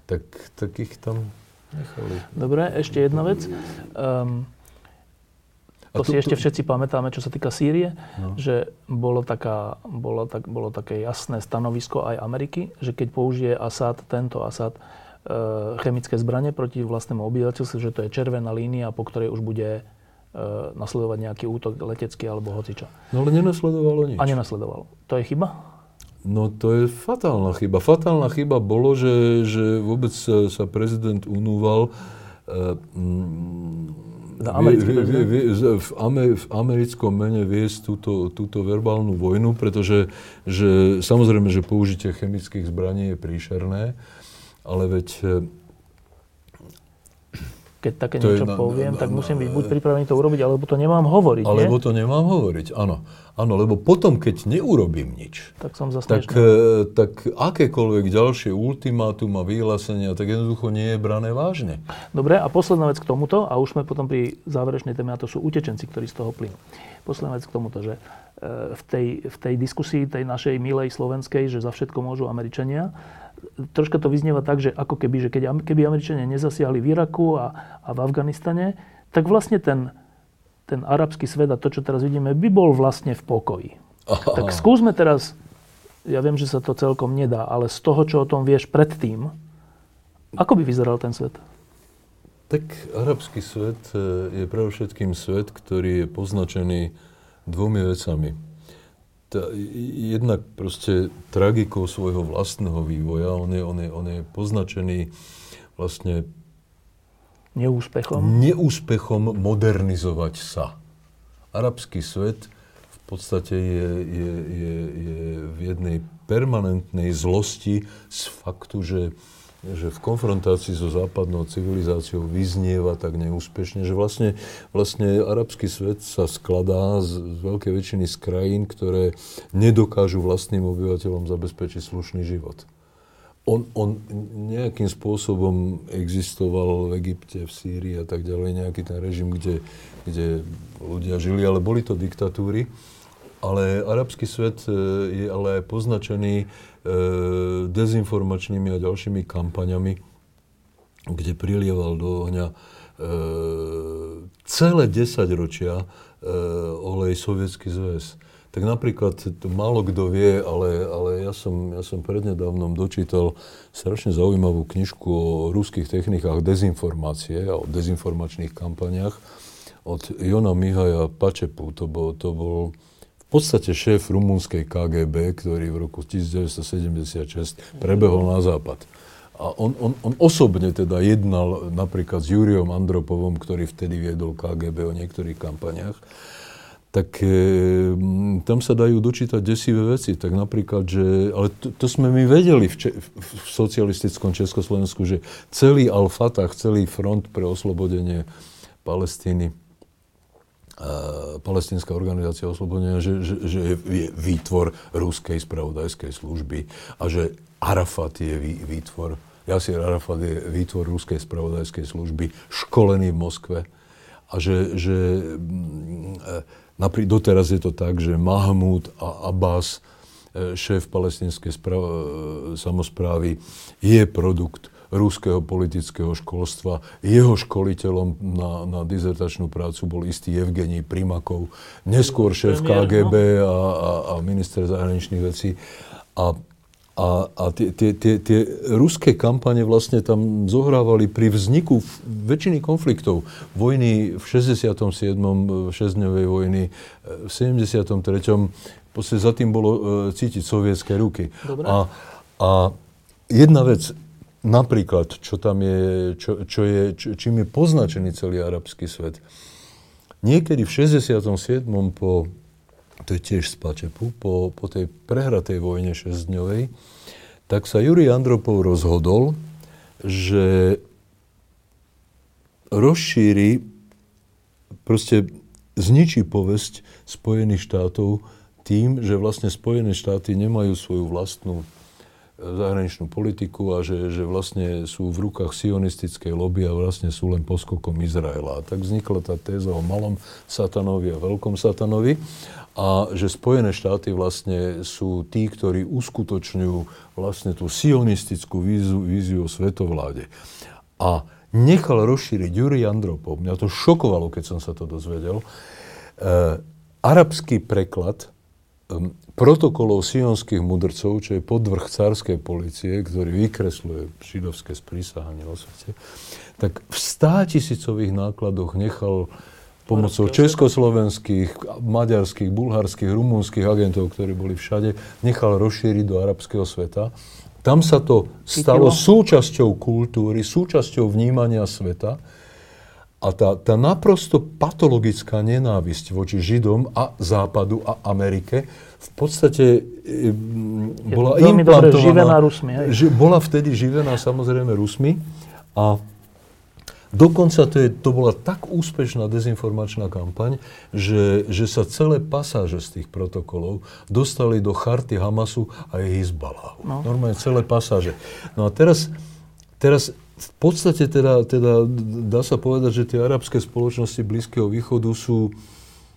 tak, tak ich tam nechali. Dobre, ešte jedna vec. Um, to tu, si ešte všetci pamätáme, čo sa týka Sýrie, no. že bolo, taká, bolo, tak, bolo také jasné stanovisko aj Ameriky, že keď použije Assad, tento Assad, e, chemické zbranie proti vlastnému obyvateľstvu, že to je červená línia, po ktorej už bude e, nasledovať nejaký útok letecký alebo hocičo. No ale nenasledovalo nič. A nenasledovalo. To je chyba? No to je fatálna chyba. Fatálna chyba bolo, že, že vôbec sa prezident unúval uh, v, v, v americkom mene viesť túto, túto verbálnu vojnu, pretože že, samozrejme, že použitie chemických zbraní je príšerné, ale veď keď také niečo na, poviem, na, tak na, musím byť buď pripravený to urobiť, alebo to nemám hovoriť. Alebo nie? to nemám hovoriť, áno. Áno, lebo potom, keď neurobím nič, tak, som tak, e, tak akékoľvek ďalšie ultimátum a vyhlásenia, tak jednoducho nie je brané vážne. Dobre, a posledná vec k tomuto, a už sme potom pri záverečnej téme, a to sú utečenci, ktorí z toho plynú. Posledná vec k tomuto, že e, v tej, v tej diskusii tej našej milej slovenskej, že za všetko môžu Američania, troška to vyznieva tak, že ako keby, že keď, keby Američania nezasiahli v Iraku a, a v Afganistane, tak vlastne ten, ten arabský svet a to, čo teraz vidíme, by bol vlastne v pokoji. Aha. Tak skúsme teraz, ja viem, že sa to celkom nedá, ale z toho, čo o tom vieš predtým, ako by vyzeral ten svet? Tak arabský svet e, je predovšetkým svet, ktorý je poznačený dvomi vecami tá, jednak proste tragikou svojho vlastného vývoja. On je, on je, on je poznačený vlastne neúspechom. neúspechom modernizovať sa. Arabský svet v podstate je, je, je, je v jednej permanentnej zlosti z faktu, že že v konfrontácii so západnou civilizáciou vyznieva tak neúspešne, že vlastne, vlastne arabský svet sa skladá z, z veľkej väčšiny z krajín, ktoré nedokážu vlastným obyvateľom zabezpečiť slušný život. On, on nejakým spôsobom existoval v Egypte, v Sýrii a tak ďalej, nejaký ten režim, kde, kde ľudia žili, ale boli to diktatúry. Ale arabský svet e, je ale poznačený dezinformačnými a ďalšími kampaňami, kde prilieval do ohňa e, celé 10 ročia e, olej Sovietský zväz. Tak napríklad, málo kto vie, ale, ale ja, som, ja som prednedávnom dočítal strašne zaujímavú knižku o ruských technikách dezinformácie a o dezinformačných kampaniach od Jona Mihaja Pačepu. To bol, to bol v podstate šéf rumúnskej KGB, ktorý v roku 1976 prebehol na západ. A on, on, on osobne teda jednal napríklad s Júriom Andropovom, ktorý vtedy viedol KGB o niektorých kampaniach. Tak e, tam sa dajú dočítať desivé veci. Tak napríklad, že... Ale to, to sme my vedeli v, če, v socialistickom Československu, že celý Al-Fatah, celý front pre oslobodenie Palestíny palestinská organizácia oslobodenia, že, že, že je výtvor ruskej spravodajskej služby a že Arafat je vý, výtvor, Jasir Arafat je výtvor ruskej spravodajskej služby, školený v Moskve. A že, že mm, e, napríklad doteraz je to tak, že Mahmud a Abbas, e, šéf palestinskej e, samozprávy, je produkt ruského politického školstva. Jeho školiteľom na, na dizertačnú prácu bol istý Evgenij Primakov, neskôr šéf KGB no. a, a, a minister zahraničných vecí. A a, a tie, tie, tie, tie ruské kampane vlastne tam zohrávali pri vzniku väčšiny konfliktov. Vojny v 67. 6-dňovej vojny, v 73. Proste za tým bolo e, cítiť sovietské ruky. A, a jedna vec, napríklad, čo tam je, čo, čo je, čo, čím je poznačený celý arabský svet. Niekedy v 67. po to je tiež z Pačepu, po, po tej prehratej vojne šestdňovej, tak sa Jurij Andropov rozhodol, že rozšíri, proste zničí povesť Spojených štátov tým, že vlastne Spojené štáty nemajú svoju vlastnú zahraničnú politiku a že, že vlastne sú v rukách sionistickej lobby a vlastne sú len poskokom Izraela. A tak vznikla tá téza o malom satanovi a veľkom satanovi a že Spojené štáty vlastne sú tí, ktorí uskutočňujú vlastne tú sionistickú víziu, víziu o svetovláde. A nechal rozšíriť Juri Andropov, mňa to šokovalo, keď som sa to dozvedel, e, arabský preklad protokolov sionských mudrcov, čo je podvrh cárskej policie, ktorý vykresluje židovské sprísahanie o svete, tak v státisícových nákladoch nechal pomocou československých, maďarských, bulharských, rumúnskych agentov, ktorí boli všade, nechal rozšíriť do arabského sveta. Tam sa to stalo súčasťou kultúry, súčasťou vnímania sveta. A tá, tá naprosto patologická nenávisť voči Židom a Západu a Amerike v podstate e, bola implantovaná. živená Rusmi. Ži, bola vtedy živená samozrejme Rusmi a Dokonca to, je, to bola tak úspešná dezinformačná kampaň, že, že sa celé pasáže z tých protokolov dostali do charty Hamasu a jej Hizbalahu. No. Normálne celé pasáže. No a teraz, teraz v podstate teda, teda dá sa povedať, že tie arabské spoločnosti Blízkeho východu sú...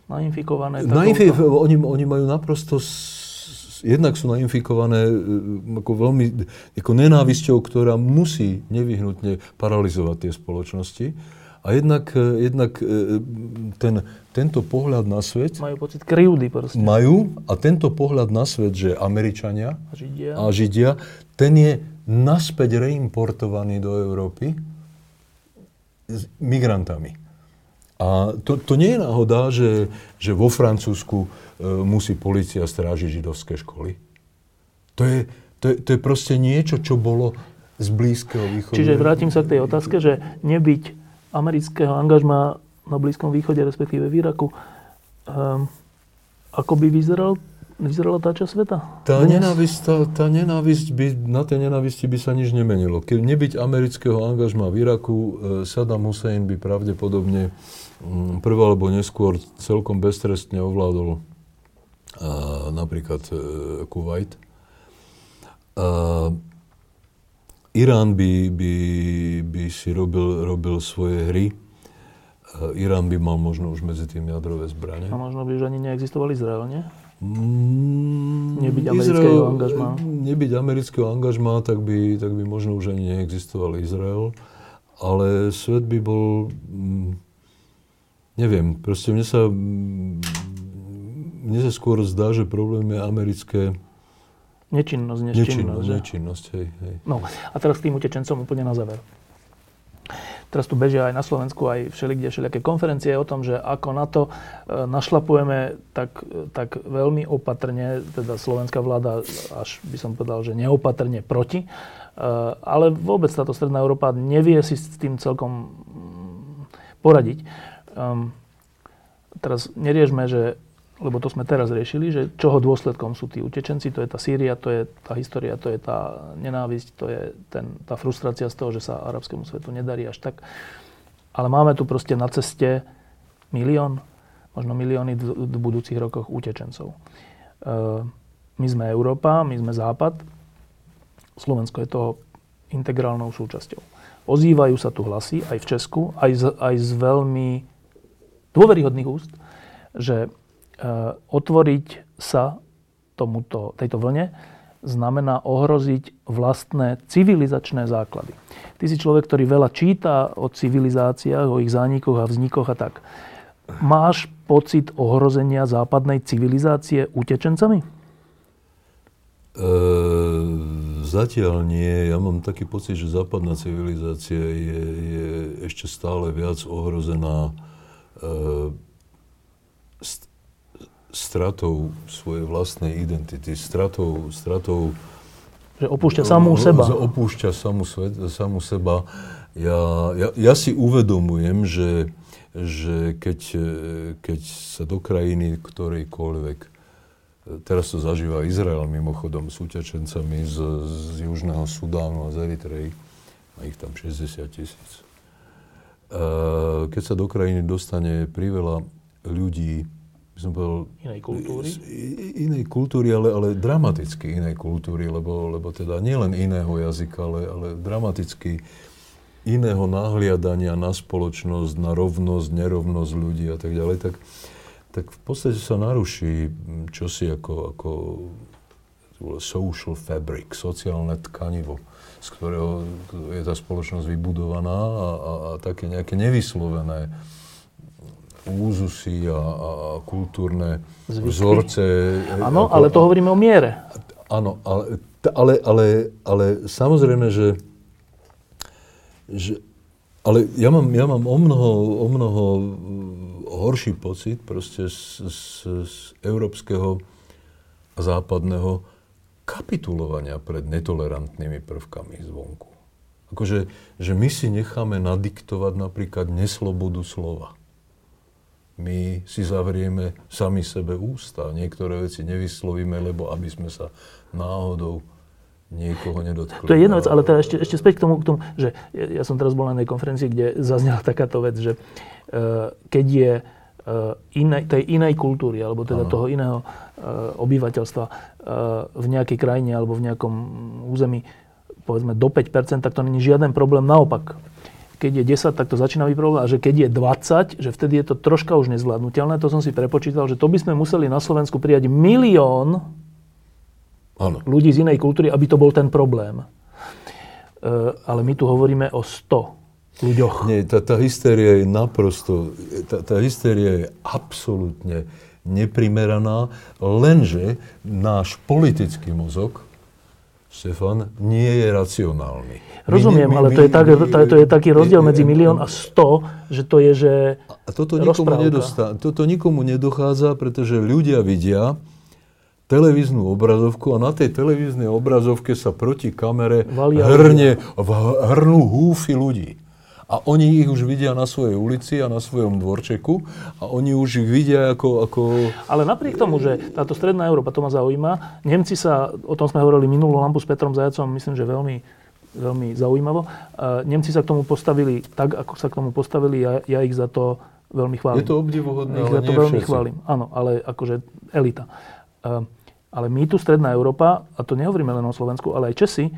Nainfikované. Nainfi- oni, oni majú naprosto jednak sú nainfikované e, ako veľmi ako nenávisťou, ktorá musí nevyhnutne paralizovať tie spoločnosti. A jednak, e, jednak e, ten, tento pohľad na svet... Majú pocit krivdy proste. Majú a tento pohľad na svet, že Američania a Židia, a Židia ten je naspäť reimportovaný do Európy s migrantami. A to, to nie je náhoda, že, že vo Francúzsku e, musí policia strážiť židovské školy. To je, to, je, to je proste niečo, čo bolo z Blízkeho východu. Čiže vrátim sa k tej otázke, že nebyť amerického angažma na Blízkom východe, respektíve v Iraku, um, ako by vyzeral vyzerala tá časť sveta? Tá nenávisť, tá, tá nenávisť by, na tej nenávisti by sa nič nemenilo. Keď nebyť amerického angažma v Iraku, e, Saddam Hussein by pravdepodobne mm, prv alebo neskôr celkom beztrestne ovládol a, napríklad e, Kuwait. Irán by, by, by si robil, robil svoje hry. Irán by mal možno už medzi tým jadrové zbranie. A možno by už ani neexistoval Izrael, nie? Mm, nebyť amerického Izrael, angažma? Nebyť amerického angažma, tak by, tak by možno už ani neexistoval Izrael. Ale svet by bol... Mm, neviem, proste mne sa... Mne sa skôr zdá, že problém je americké... Nečinnosť, nečinnosť. Nečinnosť, nečinnosť hej, hej. No, a teraz k tým utečencom úplne na záver. Teraz tu bežia aj na Slovensku aj všelikde všelijaké konferencie o tom, že ako na to e, našlapujeme tak, tak veľmi opatrne, teda slovenská vláda až by som povedal, že neopatrne proti. E, ale vôbec táto Stredná Európa nevie si s tým celkom mm, poradiť. Ehm, teraz neriešme, že lebo to sme teraz riešili, že čoho dôsledkom sú tí utečenci, to je tá Sýria, to je tá história, to je tá nenávisť, to je ten, tá frustrácia z toho, že sa arabskému svetu nedarí až tak. Ale máme tu proste na ceste milión, možno milióny v budúcich rokoch utečencov. E, my sme Európa, my sme Západ, Slovensko je toho integrálnou súčasťou. Ozývajú sa tu hlasy aj v Česku, aj z, aj z veľmi dôveryhodných úst, že otvoriť sa tomuto, tejto vlne znamená ohroziť vlastné civilizačné základy. Ty si človek, ktorý veľa číta o civilizáciách, o ich zánikoch a vznikoch a tak. Máš pocit ohrozenia západnej civilizácie utečencami? E, zatiaľ nie. Ja mám taký pocit, že západná civilizácia je, je ešte stále viac ohrozená e, stratou svojej vlastnej identity, stratou, stratou Že opúšťa samú seba. Opúšťa samú, svet, samú seba. Ja, ja, ja si uvedomujem, že, že keď, keď sa do krajiny ktorejkoľvek, teraz to zažíva Izrael mimochodom s utečencami z, z Južného Sudánu a z Eritreji, a ich tam 60 tisíc. Keď sa do krajiny dostane priveľa ľudí, som povedal... Inej kultúry? Inej kultúry, ale, ale dramaticky inej kultúry, lebo, lebo teda nielen iného jazyka, ale, ale dramaticky iného nahliadania na spoločnosť, na rovnosť, nerovnosť ľudí a tak ďalej, tak, tak v podstate sa naruší čosi ako, ako social fabric, sociálne tkanivo, z ktorého je tá spoločnosť vybudovaná a, a, a také nejaké nevyslovené úzusy a, a kultúrne Zvyky. vzorce. Áno, ale to hovoríme o miere. Áno, ale, ale, ale, ale samozrejme, že, že ale ja mám, ja mám o mnoho, o mnoho horší pocit proste z, z, z európskeho a západného kapitulovania pred netolerantnými prvkami zvonku. Akože, že my si necháme nadiktovať napríklad neslobodu slova my si zavrieme sami sebe ústa. Niektoré veci nevyslovíme, lebo aby sme sa náhodou niekoho nedotkli. To je jedna vec, ale teda ešte, ešte späť k tomu, k tomu, že ja som teraz bol na jednej konferencii, kde zaznela takáto vec, že uh, keď je uh, inej, tej inej kultúry, alebo teda ano. toho iného uh, obyvateľstva v nejakej krajine alebo v nejakom území, povedzme do 5%, tak to není žiaden problém. Naopak, keď je 10, tak to začína byť problém. A že keď je 20, že vtedy je to troška už nezvládnutelné. To som si prepočítal, že to by sme museli na Slovensku prijať milión ano. ľudí z inej kultúry, aby to bol ten problém. E, ale my tu hovoríme o 100 ľuďoch. Nie, tá, tá hysteria je naprosto, tá, tá hysteria je absolútne neprimeraná, lenže náš politický mozog, Stefan, nie je racionálny. Rozumiem, my, my, ale to je, tak, to, to je taký rozdiel medzi milión a sto, že to je, že A toto nikomu, nedostá, toto nikomu nedochádza, pretože ľudia vidia televíznu obrazovku a na tej televíznej obrazovke sa proti kamere hrne, hrnú húfy ľudí. A oni ich už vidia na svojej ulici a na svojom dvorčeku a oni už ich vidia ako, ako... Ale napriek tomu, že táto stredná Európa to ma zaujíma, Nemci sa, o tom sme hovorili minulú lampu s Petrom Zajacom, myslím, že veľmi, veľmi zaujímavo. Nemci sa k tomu postavili tak, ako sa k tomu postavili, ja, ja ich za to veľmi chválim. Je to obdivuhodné, ale za to veľmi všetci. chválim. Áno, ale akože elita. Ale my tu Stredná Európa, a to nehovoríme len o Slovensku, ale aj Česi,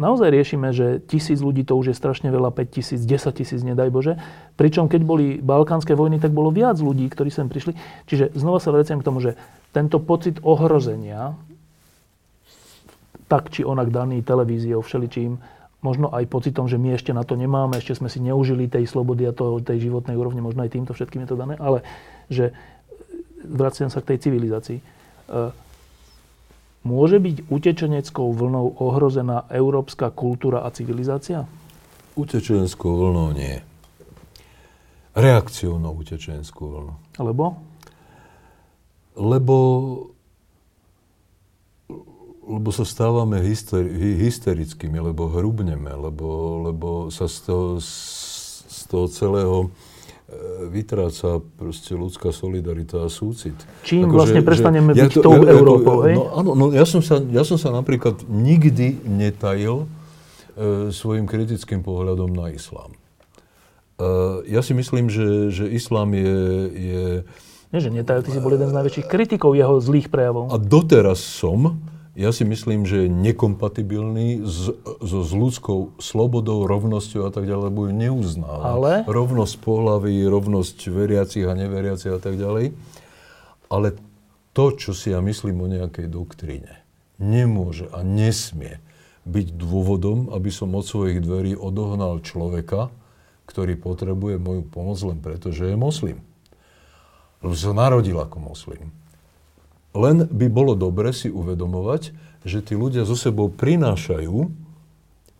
naozaj riešime, že tisíc ľudí to už je strašne veľa, 5 tisíc, 10 tisíc, nedaj Bože. Pričom keď boli balkánske vojny, tak bolo viac ľudí, ktorí sem prišli. Čiže znova sa vraciam k tomu, že tento pocit ohrozenia, tak či onak daný televíziou, všeličím, možno aj pocitom, že my ešte na to nemáme, ešte sme si neužili tej slobody a toho, tej životnej úrovne, možno aj týmto všetkým je to dané, ale že vraciam sa k tej civilizácii Môže byť utečeneckou vlnou ohrozená európska kultúra a civilizácia? Utečeneckou vlnou nie. Reakciou na utečenskú vlnu. Lebo? Lebo lebo sa stávame hysteri- hysterickými, lebo hrubneme, lebo, lebo sa z toho, z toho celého vytráca proste ľudská solidarita a súcit. Čím ako, vlastne že, prestaneme že, byť ja to, tou ja, Európou, hej? No, áno, no ja som, sa, ja som sa napríklad nikdy netajil e, svojim kritickým pohľadom na islám. E, ja si myslím, že, že islám je, je... Nie, že netajil, ty si bol jeden z najväčších kritikov jeho zlých prejavov. A doteraz som, ja si myslím, že je nekompatibilný s, so, s ľudskou slobodou, rovnosťou a tak ďalej, lebo ju neuznáva. Ale? Rovnosť pohlaví, rovnosť veriacich a neveriacich a tak ďalej. Ale to, čo si ja myslím o nejakej doktríne, nemôže a nesmie byť dôvodom, aby som od svojich dverí odohnal človeka, ktorý potrebuje moju pomoc len preto, že je moslim. Lebo sa narodil ako moslim. Len by bolo dobre si uvedomovať, že tí ľudia so sebou prinášajú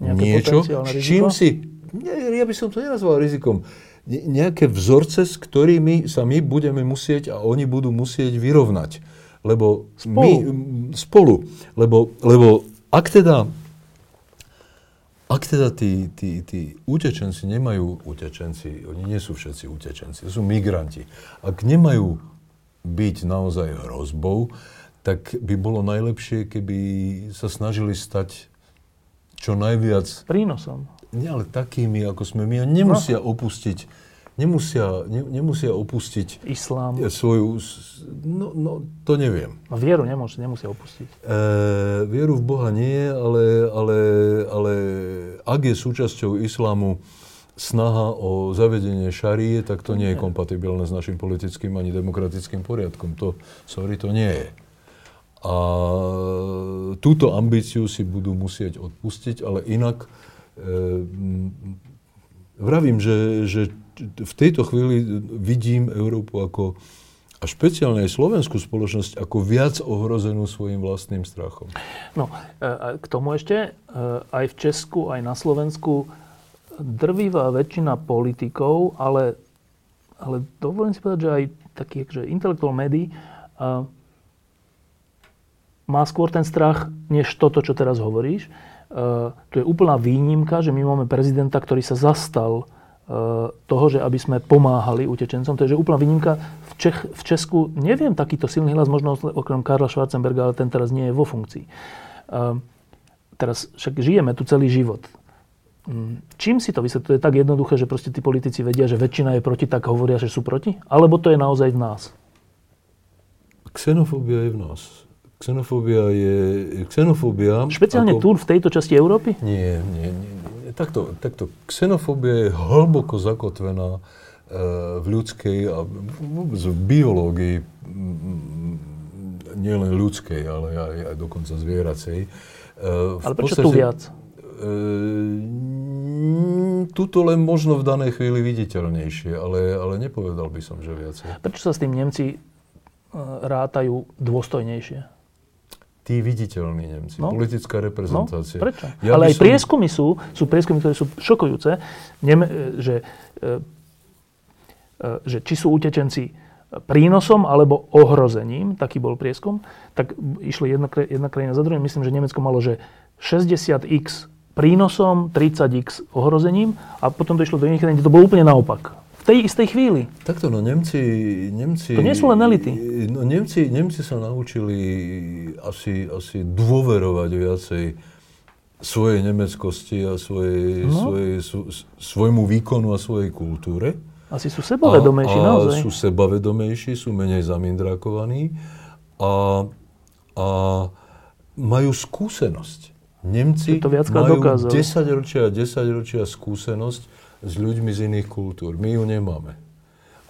Nejaké niečo, s čím si... Ja by som to nenazval rizikom. Nejaké vzorce, s ktorými sa my budeme musieť a oni budú musieť vyrovnať. Lebo spolu. my... Spolu. Lebo, lebo ak teda, ak teda tí, tí, tí utečenci nemajú, utečenci, oni nie sú všetci utečenci, to sú migranti. Ak nemajú byť naozaj hrozbou, tak by bolo najlepšie, keby sa snažili stať čo najviac... Prínosom. Nie, ale takými, ako sme my. A nemusia no. opustiť nemusia, ne, nemusia opustiť islám. svoju... No, no to neviem. No vieru nemôže, nemusia opustiť. E, vieru v Boha nie, ale, ale, ale ak je súčasťou islámu snaha o zavedenie šarie, tak to nie je kompatibilné s našim politickým ani demokratickým poriadkom. To, sorry, to nie je. A túto ambíciu si budú musieť odpustiť, ale inak e, vravím, že, že v tejto chvíli vidím Európu ako a špeciálne aj slovenskú spoločnosť ako viac ohrozenú svojim vlastným strachom. No, e, k tomu ešte, e, aj v Česku, aj na Slovensku drvivá väčšina politikov, ale, ale dovolím si povedať, že aj takých že intelektuál médií e, má skôr ten strach, než toto, čo teraz hovoríš. To je úplná výnimka, že my máme prezidenta, ktorý sa zastal toho, že aby sme pomáhali utečencom. To je že úplná výnimka. V, Čech, v Česku neviem takýto silný hlas, možno okrem Karla Schwarzenberga, ale ten teraz nie je vo funkcii. Teraz však žijeme tu celý život. Čím si to vysvetľuje? tak jednoduché, že proste tí politici vedia, že väčšina je proti, tak hovoria, že sú proti? Alebo to je naozaj v nás? Xenofóbia je v nás. Xenofóbia je... Xenofóbia... Špeciálne ako... tu, v tejto časti Európy? Nie, nie, nie takto, takto, xenofóbia je hlboko zakotvená e, v ľudskej a vôbec v biológii, nielen ľudskej, ale aj, aj dokonca zvieracej. E, ale prečo podstate, tu viac? E, tuto len možno v danej chvíli viditeľnejšie, ale, ale nepovedal by som, že viacej. Prečo sa s tým Nemci e, rátajú dôstojnejšie? tí viditeľní Nemci, no. politická reprezentácia. No, prečo? Ja Ale aj som... prieskumy sú, sú prieskumy, ktoré sú šokujúce, Nem, že, e, e, že či sú utečenci prínosom alebo ohrozením, taký bol prieskum, tak išli jedna, jedna krajina za druhým. Myslím, že Nemecko malo, že 60x prínosom, 30x ohrozením a potom to išlo do iných krajín, kde to bolo úplne naopak v tej istej chvíli. Takto, no Nemci... Nemci to nie sú len elity. No Nemci, Nemci sa naučili asi, asi dôverovať viacej svojej nemeckosti a svojej, no. svojej, svojmu výkonu a svojej kultúre. Asi sú sebavedomejší a, a naozaj. sú sebavedomejší, sú menej zamindrakovaní a, a majú skúsenosť. Nemci to majú dokázal. 10 ročia a 10 ročia skúsenosť s ľuďmi z iných kultúr. My ju nemáme.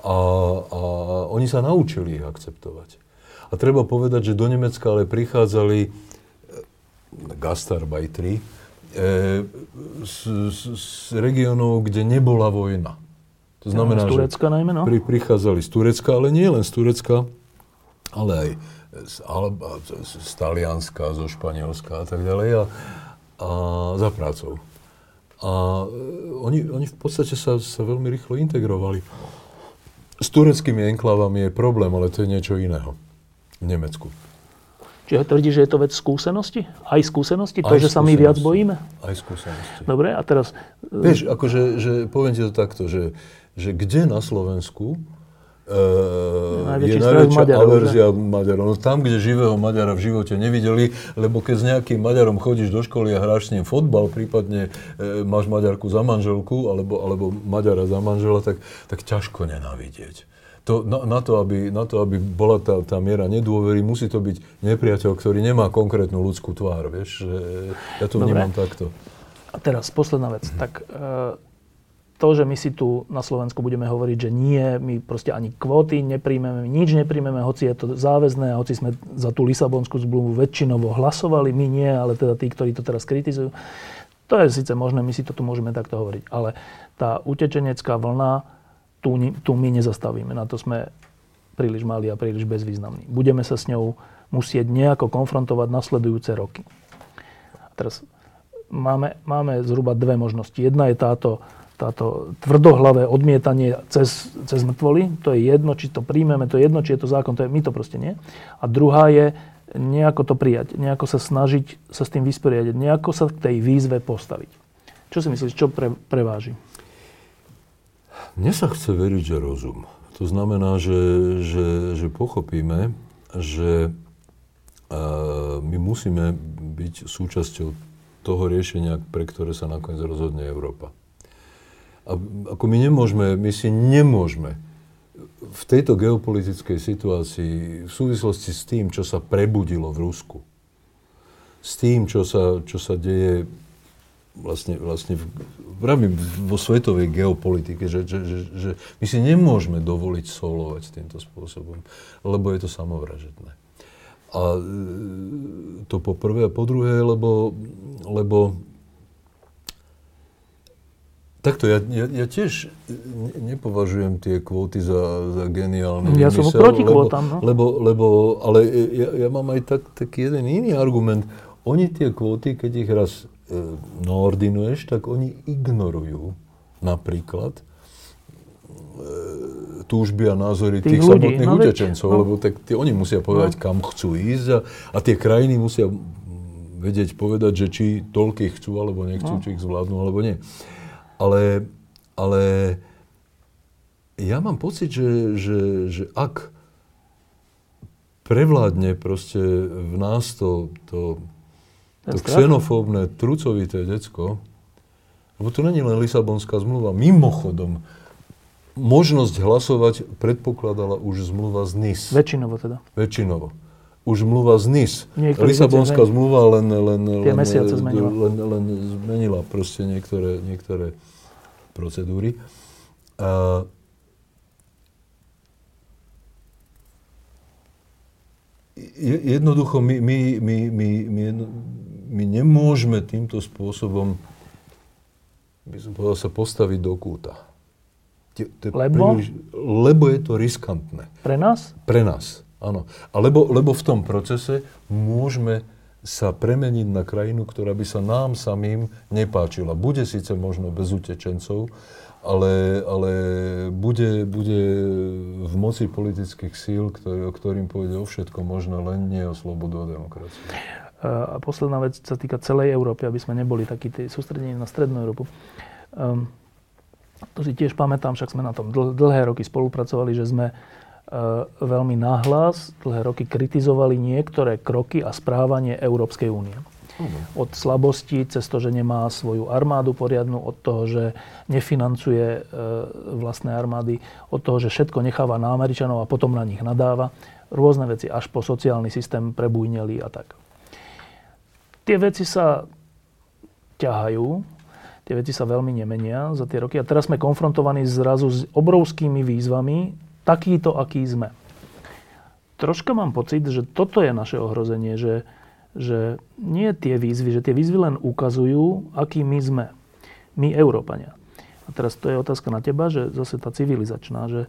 A, a oni sa naučili ich akceptovať. A treba povedať, že do Nemecka ale prichádzali e, gastarbajtri e, z, z, z regionov, kde nebola vojna. To znamená, z Turecka že najmä, no? pri, prichádzali z Turecka, ale nie len z Turecka, ale aj z, Alba, z, z Talianska, zo Španielska a tak ďalej a, a za prácou. A e, oni, oni v podstate sa, sa veľmi rýchlo integrovali. S tureckými enklávami je problém, ale to je niečo iného v Nemecku. Čiže tvrdí, že je to vec skúsenosti? Aj skúsenosti? To, Aj že sa my viac bojíme? Aj skúsenosti. Dobre, a teraz... Vieš, akože, že, poviem ti to takto, že, že kde na Slovensku uh, je najväčšia Maďarov, averzia že? Maďarov. No tam, kde živého Maďara v živote nevideli, lebo keď s nejakým Maďarom chodíš do školy a hráš s ním fotbal, prípadne uh, máš Maďarku za manželku, alebo, alebo Maďara za manžela, tak, tak ťažko nenávidieť. To, na, na, to, aby, na to, aby bola tá, tá miera nedôvery, musí to byť nepriateľ, ktorý nemá konkrétnu ľudskú tvár, vieš, ja to vnímam takto. A teraz posledná vec. Tak uh, to, že my si tu na Slovensku budeme hovoriť, že nie, my proste ani kvóty nepríjmeme, nič nepríjmeme, hoci je to záväzné, hoci sme za tú Lisabonskú zmluvu väčšinovo hlasovali, my nie, ale teda tí, ktorí to teraz kritizujú. To je síce možné, my si to tu môžeme takto hovoriť, ale tá utečenecká vlna, tu, tu my nezastavíme, na to sme príliš mali a príliš bezvýznamní. Budeme sa s ňou musieť nejako konfrontovať nasledujúce roky. A teraz máme, máme zhruba dve možnosti. Jedna je táto táto tvrdohlavé odmietanie cez, cez mŕtvoly, to je jedno, či to príjmeme, to je jedno, či je to zákon, to je, my to proste nie. A druhá je nejako to prijať, nejako sa snažiť sa s tým vysporiadať, nejako sa k tej výzve postaviť. Čo si myslíš, čo pre, preváži? Mne sa chce veriť, že rozum. To znamená, že, že, že pochopíme, že my musíme byť súčasťou toho riešenia, pre ktoré sa nakoniec rozhodne Európa. A ako my nemôžeme, my si nemôžeme v tejto geopolitickej situácii, v súvislosti s tým, čo sa prebudilo v Rusku, s tým, čo sa, čo sa deje vlastne, vlastne v, vravím, vo svetovej geopolitike, že, že, že, že my si nemôžeme dovoliť solovať týmto spôsobom, lebo je to samovražedné. A e, to po prvé. A po druhé, lebo, lebo Takto, ja, ja, ja tiež nepovažujem tie kvóty za, za geniálne. Ja som proti kvótam, no. Lebo, lebo, ale ja, ja mám aj tak, taký jeden iný argument. Oni tie kvóty, keď ich raz e, naordinuješ, tak oni ignorujú napríklad e, túžby a názory tých, tých ľudí, samotných no, utečencov, no. lebo tak tie, oni musia povedať, no. kam chcú ísť a, a tie krajiny musia vedieť povedať, že či toľkých chcú alebo nechcú, no. či ich zvládnu alebo nie. Ale, ale ja mám pocit, že, že, že ak prevládne proste v nás to, to, to xenofóbne, trucovité decko, lebo to není len Lisabonská zmluva. Mimochodom, možnosť hlasovať predpokladala už zmluva z NIS. Väčšinovo teda. Väčšinovo. Už zmluva z NIS. Niektorý Lisabonská zmluva len, len, len, zmenila. len, len zmenila proste niektoré, niektoré procedúry. A jednoducho my, my, my, my, my, my nemôžeme týmto spôsobom by som povedal, sa postaviť do kúta. Lebo? Príliš, lebo je to riskantné. Pre nás? Pre nás, áno. A lebo, v tom procese môžeme sa premeniť na krajinu, ktorá by sa nám samým nepáčila. Bude síce možno bez utečencov, ale, ale bude, bude v moci politických síl, ktorý, o ktorým pôjde o všetko možno, len nie o slobodu a demokraciu. A posledná vec sa týka celej Európy, aby sme neboli takí sústredení na Strednú Európu. Um, to si tiež pamätám, však sme na tom dl- dlhé roky spolupracovali, že sme veľmi nahlas dlhé roky kritizovali niektoré kroky a správanie Európskej únie. Uh-huh. Od slabosti, cez to, že nemá svoju armádu poriadnu, od toho, že nefinancuje uh, vlastné armády, od toho, že všetko necháva na Američanov a potom na nich nadáva. Rôzne veci, až po sociálny systém prebujneli a tak. Tie veci sa ťahajú, Tie veci sa veľmi nemenia za tie roky. A teraz sme konfrontovaní zrazu s obrovskými výzvami, takýto, aký sme. Troška mám pocit, že toto je naše ohrozenie, že, že nie tie výzvy, že tie výzvy len ukazujú, aký my sme. My, Európania. A teraz to je otázka na teba, že zase tá civilizačná, že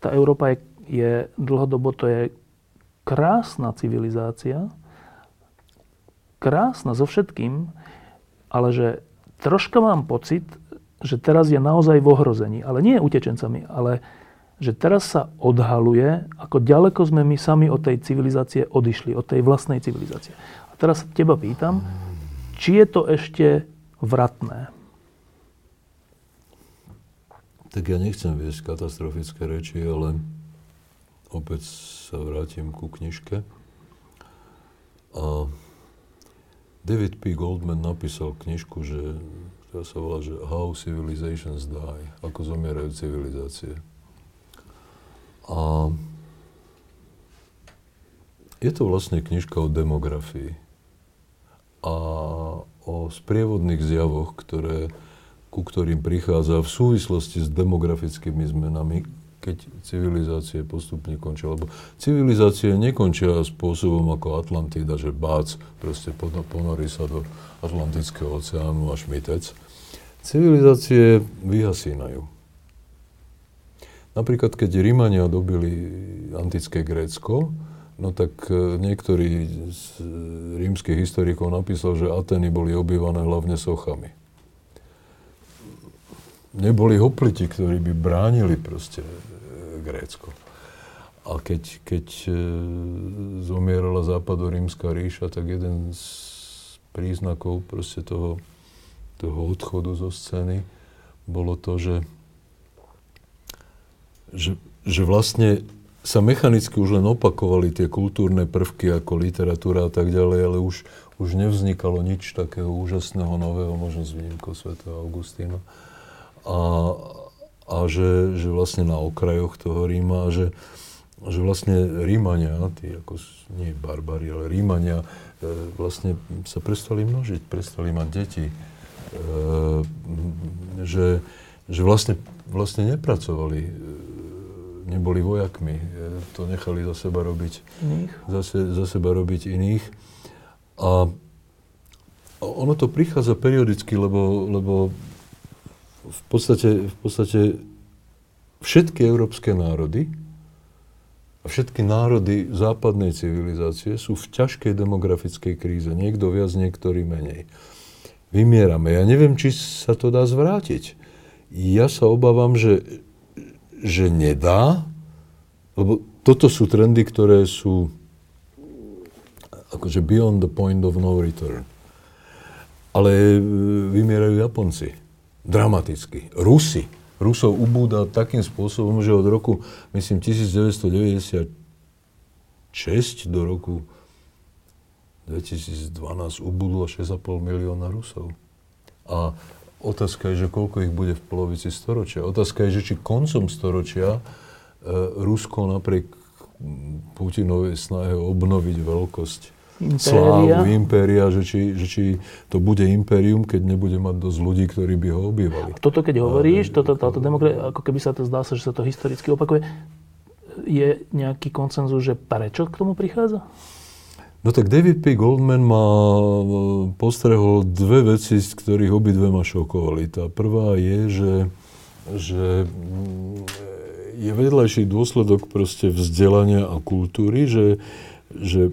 tá Európa je, je dlhodobo, to je krásna civilizácia, krásna so všetkým, ale že troška mám pocit, že teraz je naozaj v ohrození. Ale nie utečencami, ale že teraz sa odhaluje, ako ďaleko sme my sami od tej civilizácie odišli, od tej vlastnej civilizácie. A teraz sa teba pýtam, či je to ešte vratné? Tak ja nechcem viesť katastrofické reči, ale opäť sa vrátim ku knižke. A David P. Goldman napísal knižku, že, ktorá sa volá, že How Civilizations Die, ako zomierajú civilizácie. A je to vlastne knižka o demografii a o sprievodných zjavoch, ktoré, ku ktorým prichádza v súvislosti s demografickými zmenami, keď civilizácie postupne končia. Lebo civilizácie nekončia spôsobom ako Atlantida, že bác proste ponorí sa do Atlantického oceánu a šmitec. Civilizácie vyhasínajú. Napríklad, keď Rímania dobili antické Grécko, no tak e, niektorý z rímskych historikov napísal, že Ateny boli obývané hlavne sochami neboli hopliti, ktorí by bránili proste Grécko. a keď, keď e, zomierala západorímska ríša, tak jeden z príznakov proste toho, toho odchodu zo scény bolo to, že, že, že vlastne sa mechanicky už len opakovali tie kultúrne prvky ako literatúra a tak ďalej, ale už, už nevznikalo nič takého úžasného nového, možno s výnimkou svätého Augustína. A, a že, že vlastne na okrajoch toho Ríma, že, že vlastne Rímania, tí ako nie barbari, ale Rímania, e, vlastne sa prestali množiť, prestali mať deti. E, že, že vlastne, vlastne nepracovali neboli vojakmi. E, to nechali za seba robiť iných. Za, za seba robiť iných. A ono to prichádza periodicky, lebo, lebo v podstate, v podstate všetky európske národy a všetky národy západnej civilizácie sú v ťažkej demografickej kríze. Niekto viac, niektorý menej. Vymierame. Ja neviem, či sa to dá zvrátiť. Ja sa obávam, že že nedá, lebo toto sú trendy, ktoré sú akože beyond the point of no return. Ale e, vymierajú Japonci. Dramaticky. Rusi. Rusov ubúda takým spôsobom, že od roku, myslím, 1996 do roku 2012 ubudlo 6,5 milióna Rusov. A Otázka je, že koľko ich bude v polovici storočia. Otázka je, že či koncom storočia e, Rusko napriek Putinovej snahe obnoviť veľkosť impéria. slávu impéria, že či, že či to bude impérium, keď nebude mať dosť ľudí, ktorí by ho obývali. Toto keď hovoríš, toto, táto demokracia, ako keby sa to zdá sa, že sa to historicky opakuje, je nejaký koncenzus, že prečo k tomu prichádza? No tak David P. Goldman ma postrehol dve veci, z ktorých obidve ma šokovali. Tá prvá je, že, že mm, je vedľajší dôsledok proste vzdelania a kultúry, že, že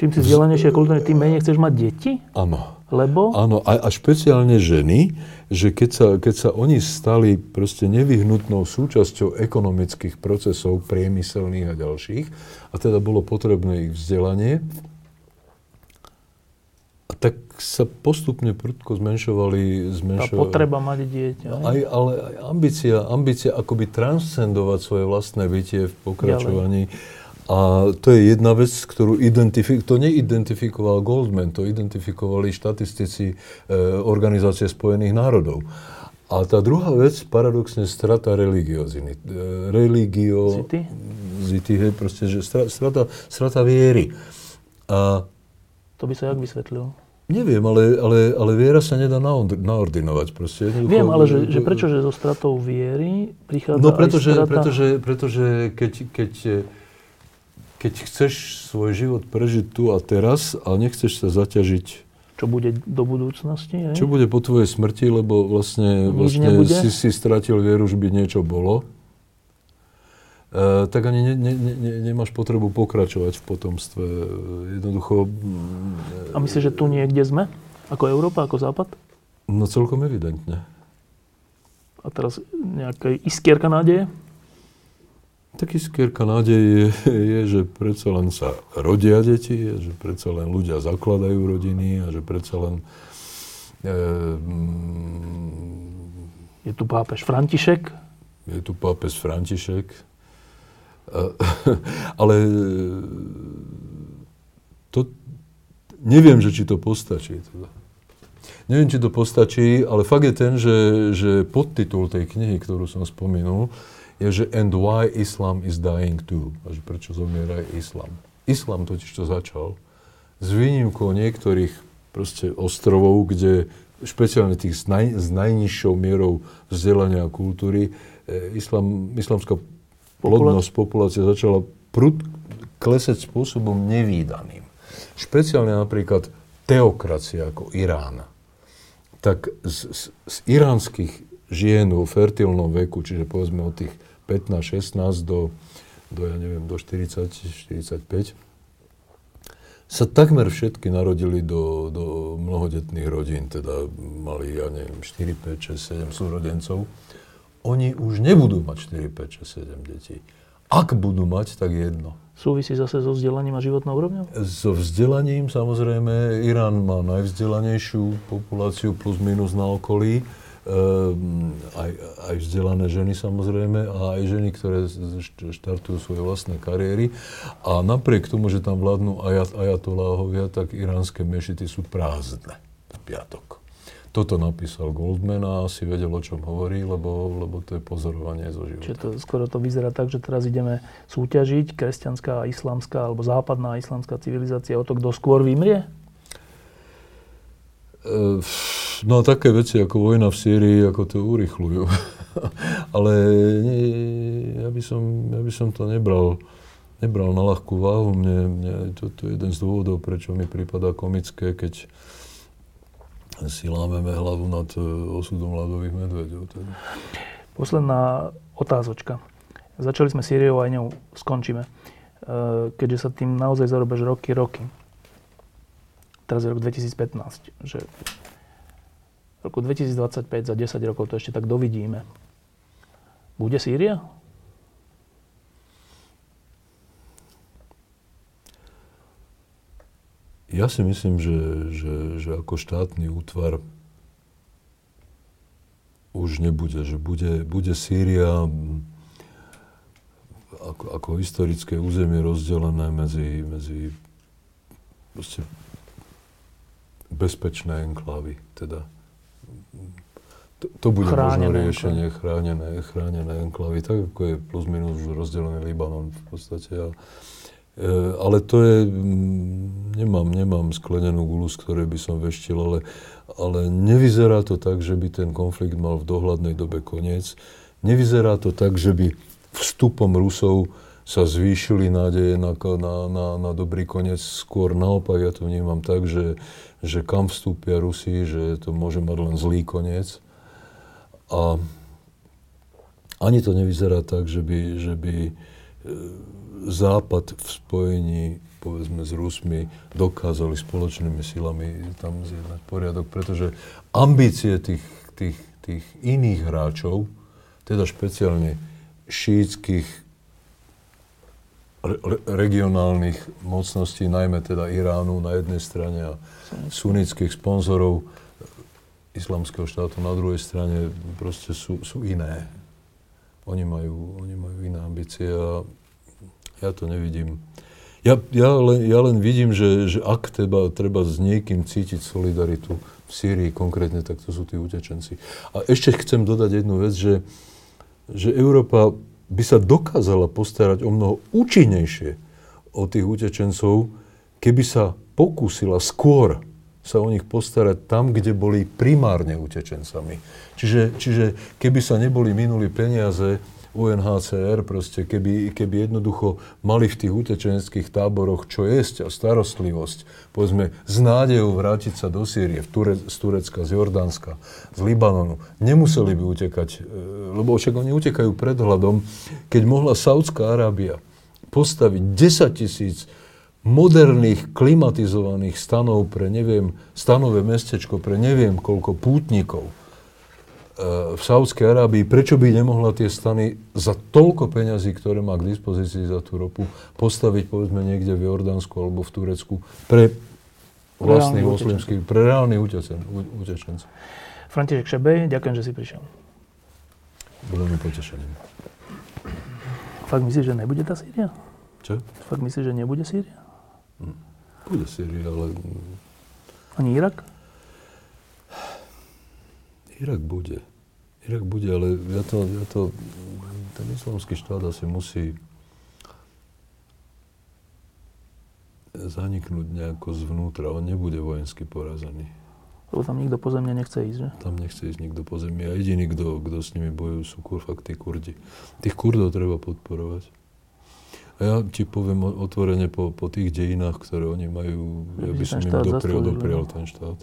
Čím si vzdelanejšie a kultúrne, tým menej chceš mať deti? Áno. Lebo? Áno, a, a špeciálne ženy, že keď sa, keď sa oni stali proste nevyhnutnou súčasťou ekonomických procesov, priemyselných a ďalších, a teda bolo potrebné ich vzdelanie, a tak sa postupne prudko zmenšovali... zmenšovali Tá potreba mať dieťa. Aj, ale aj ambícia, ambícia akoby transcendovať svoje vlastné bytie v pokračovaní. Ďalej a to je jedna vec, ktorú identifik- to neidentifikoval Goldman, to identifikovali štatistici e, Organizácie spojených národov. A tá druhá vec, paradoxne, strata religioziny. E, religio... Zity? Zity, hej, proste, že strata, strata viery. A... To by sa jak vysvetlil? Neviem, ale, ale, ale viera sa nedá naordinovať. Proste, Viem, ale že, že prečo, že so stratou viery prichádza No pretože, strata... pretože, pretože keď, keď keď chceš svoj život prežiť tu a teraz a nechceš sa zaťažiť čo bude do budúcnosti. Aj? Čo bude po tvojej smrti, lebo vlastne, vlastne si, si stratil vieru, že by niečo bolo, e, tak ani ne, ne, ne, nemáš potrebu pokračovať v potomstve. Jednoducho... A myslíš, že tu niekde sme? Ako Európa, ako Západ? No celkom evidentne. A teraz nejaká iskierka nádeje? Taký skierka nádej je, že predsa len sa rodia deti, že predsa len ľudia zakladajú rodiny a že predsa len... E, je tu pápež František? Je tu pápež František. E, ale to, neviem, že či to postačí. Teda. Neviem, či to postačí, ale fakt je ten, že, že podtitul tej knihy, ktorú som spomenul, je, že and why Islam is dying too. A že prečo zomiera aj Islam. Islam totiž to začal s výnimkou niektorých proste ostrovov, kde špeciálne tých s, naj, s najnižšou mierou vzdelania a kultúry, e, islam, islamská plodnosť populácie začala prud klesať spôsobom nevýdaným. Špeciálne napríklad teokracia ako Irán. Tak z, z, z iránskych žien vo fertilnom veku, čiže povedzme od tých 15, 16 do, do, ja neviem, do 40, 45, sa takmer všetky narodili do, do mnohodetných rodín, teda mali, ja neviem, 4, 5, 6, 7 súrodencov. Oni už nebudú mať 4, 5, 6, 7 detí. Ak budú mať, tak jedno. Súvisí zase so vzdelaním a životnou úrovňou? So vzdelaním samozrejme. Irán má najvzdelanejšiu populáciu plus minus na okolí. Ehm, aj, aj vzdelané ženy samozrejme a aj ženy, ktoré štartujú svoje vlastné kariéry. A napriek tomu, že tam vládnu ajat, ajatoláhovia, tak iránske mešity sú prázdne v piatok toto napísal Goldman a asi vedel, o čom hovorí, lebo, lebo to je pozorovanie zo života. Čiže to, skoro to vyzerá tak, že teraz ideme súťažiť kresťanská islamská alebo západná islamská civilizácia o to, kto skôr vymrie? E, no a také veci ako vojna v Sýrii, ako to urychľujú. Ale nie, ja, by som, ja by som to nebral, nebral na ľahkú váhu. Mne, mne, to, to je jeden z dôvodov, prečo mi prípada komické, keď si lámeme hlavu nad e, osudom ľadových medveďov. Teda. Posledná otázočka. Začali sme Sýriou a aj ňou skončíme. E, keďže sa tým naozaj zarobeš roky, roky. Teraz je rok 2015. Že v roku 2025 za 10 rokov to ešte tak dovidíme. Bude Sýria? Ja si myslím, že, že, že ako štátny útvar už nebude, že bude, bude Sýria ako, ako historické územie rozdelené medzi, medzi bezpečné enklávy. Teda to, to bude chránené možno riešenie, chránené, chránené enklavy, tak ako je plus minus už rozdelený Libanon v podstate. A, E, ale to je, mm, nemám, nemám sklenenú gulu, z ktorej by som veštil, ale, ale nevyzerá to tak, že by ten konflikt mal v dohľadnej dobe koniec. Nevyzerá to tak, že by vstupom Rusov sa zvýšili nádeje na, na, na, na dobrý koniec. Skôr naopak, ja to vnímam tak, že, že kam vstúpia Rusi, že to môže mať len zlý koniec. A ani to nevyzerá tak, že by, že by e, Západ v spojení povedzme s Rusmi dokázali spoločnými silami tam zjednať poriadok, pretože ambície tých, tých, tých iných hráčov, teda špeciálne šítskych re, regionálnych mocností, najmä teda Iránu na jednej strane a sunnických sponzorov islamského štátu na druhej strane proste sú, sú iné. Oni majú, oni majú iné ambície a ja to nevidím. Ja, ja, len, ja len vidím, že, že ak treba, treba s niekým cítiť solidaritu v Sýrii konkrétne, tak to sú tí utečenci. A ešte chcem dodať jednu vec, že, že Európa by sa dokázala postarať o mnoho účinnejšie o tých utečencov, keby sa pokúsila skôr sa o nich postarať tam, kde boli primárne utečencami. Čiže, čiže keby sa neboli minuli peniaze UNHCR, proste keby, keby jednoducho mali v tých utečenských táboroch čo jesť a starostlivosť, povedzme, s nádejou vrátiť sa do Sýrie, Ture, z Turecka, z Jordánska, z Libanonu, nemuseli by utekať, e, lebo však oni utekajú pred hľadom, keď mohla Saudská Arábia postaviť 10 tisíc moderných klimatizovaných stanov pre neviem, stanové mestečko pre neviem koľko pútnikov, v Saudskej Arábii, prečo by nemohla tie stany za toľko peňazí, ktoré má k dispozícii za tú ropu, postaviť povedzme niekde v Jordánsku alebo v Turecku pre vlastných moslimských, pre reálnych utečencov. František Šebej, ďakujem, že si prišiel. Bolo mi potešením. Fakt myslíš, že nebude tá Sýria? Čo? Fakt myslíš, že nebude Sýria? Hm. Bude Sýria, ale... Ani Irak? Irak bude. Irak bude, ale ja to, ja to, ten islamský štát asi musí zaniknúť nejako zvnútra. On nebude vojensky porazený. Lebo tam nikto pozemne nechce ísť, že? Tam nechce ísť nikto pozemne. A jediný, kto, kto s nimi bojujú, sú kur, fakt tí kurdi. Tých kurdov treba podporovať. A ja ti poviem otvorene po, po tých dejinách, ktoré oni majú, ja by som im doprial, doprial ten štát.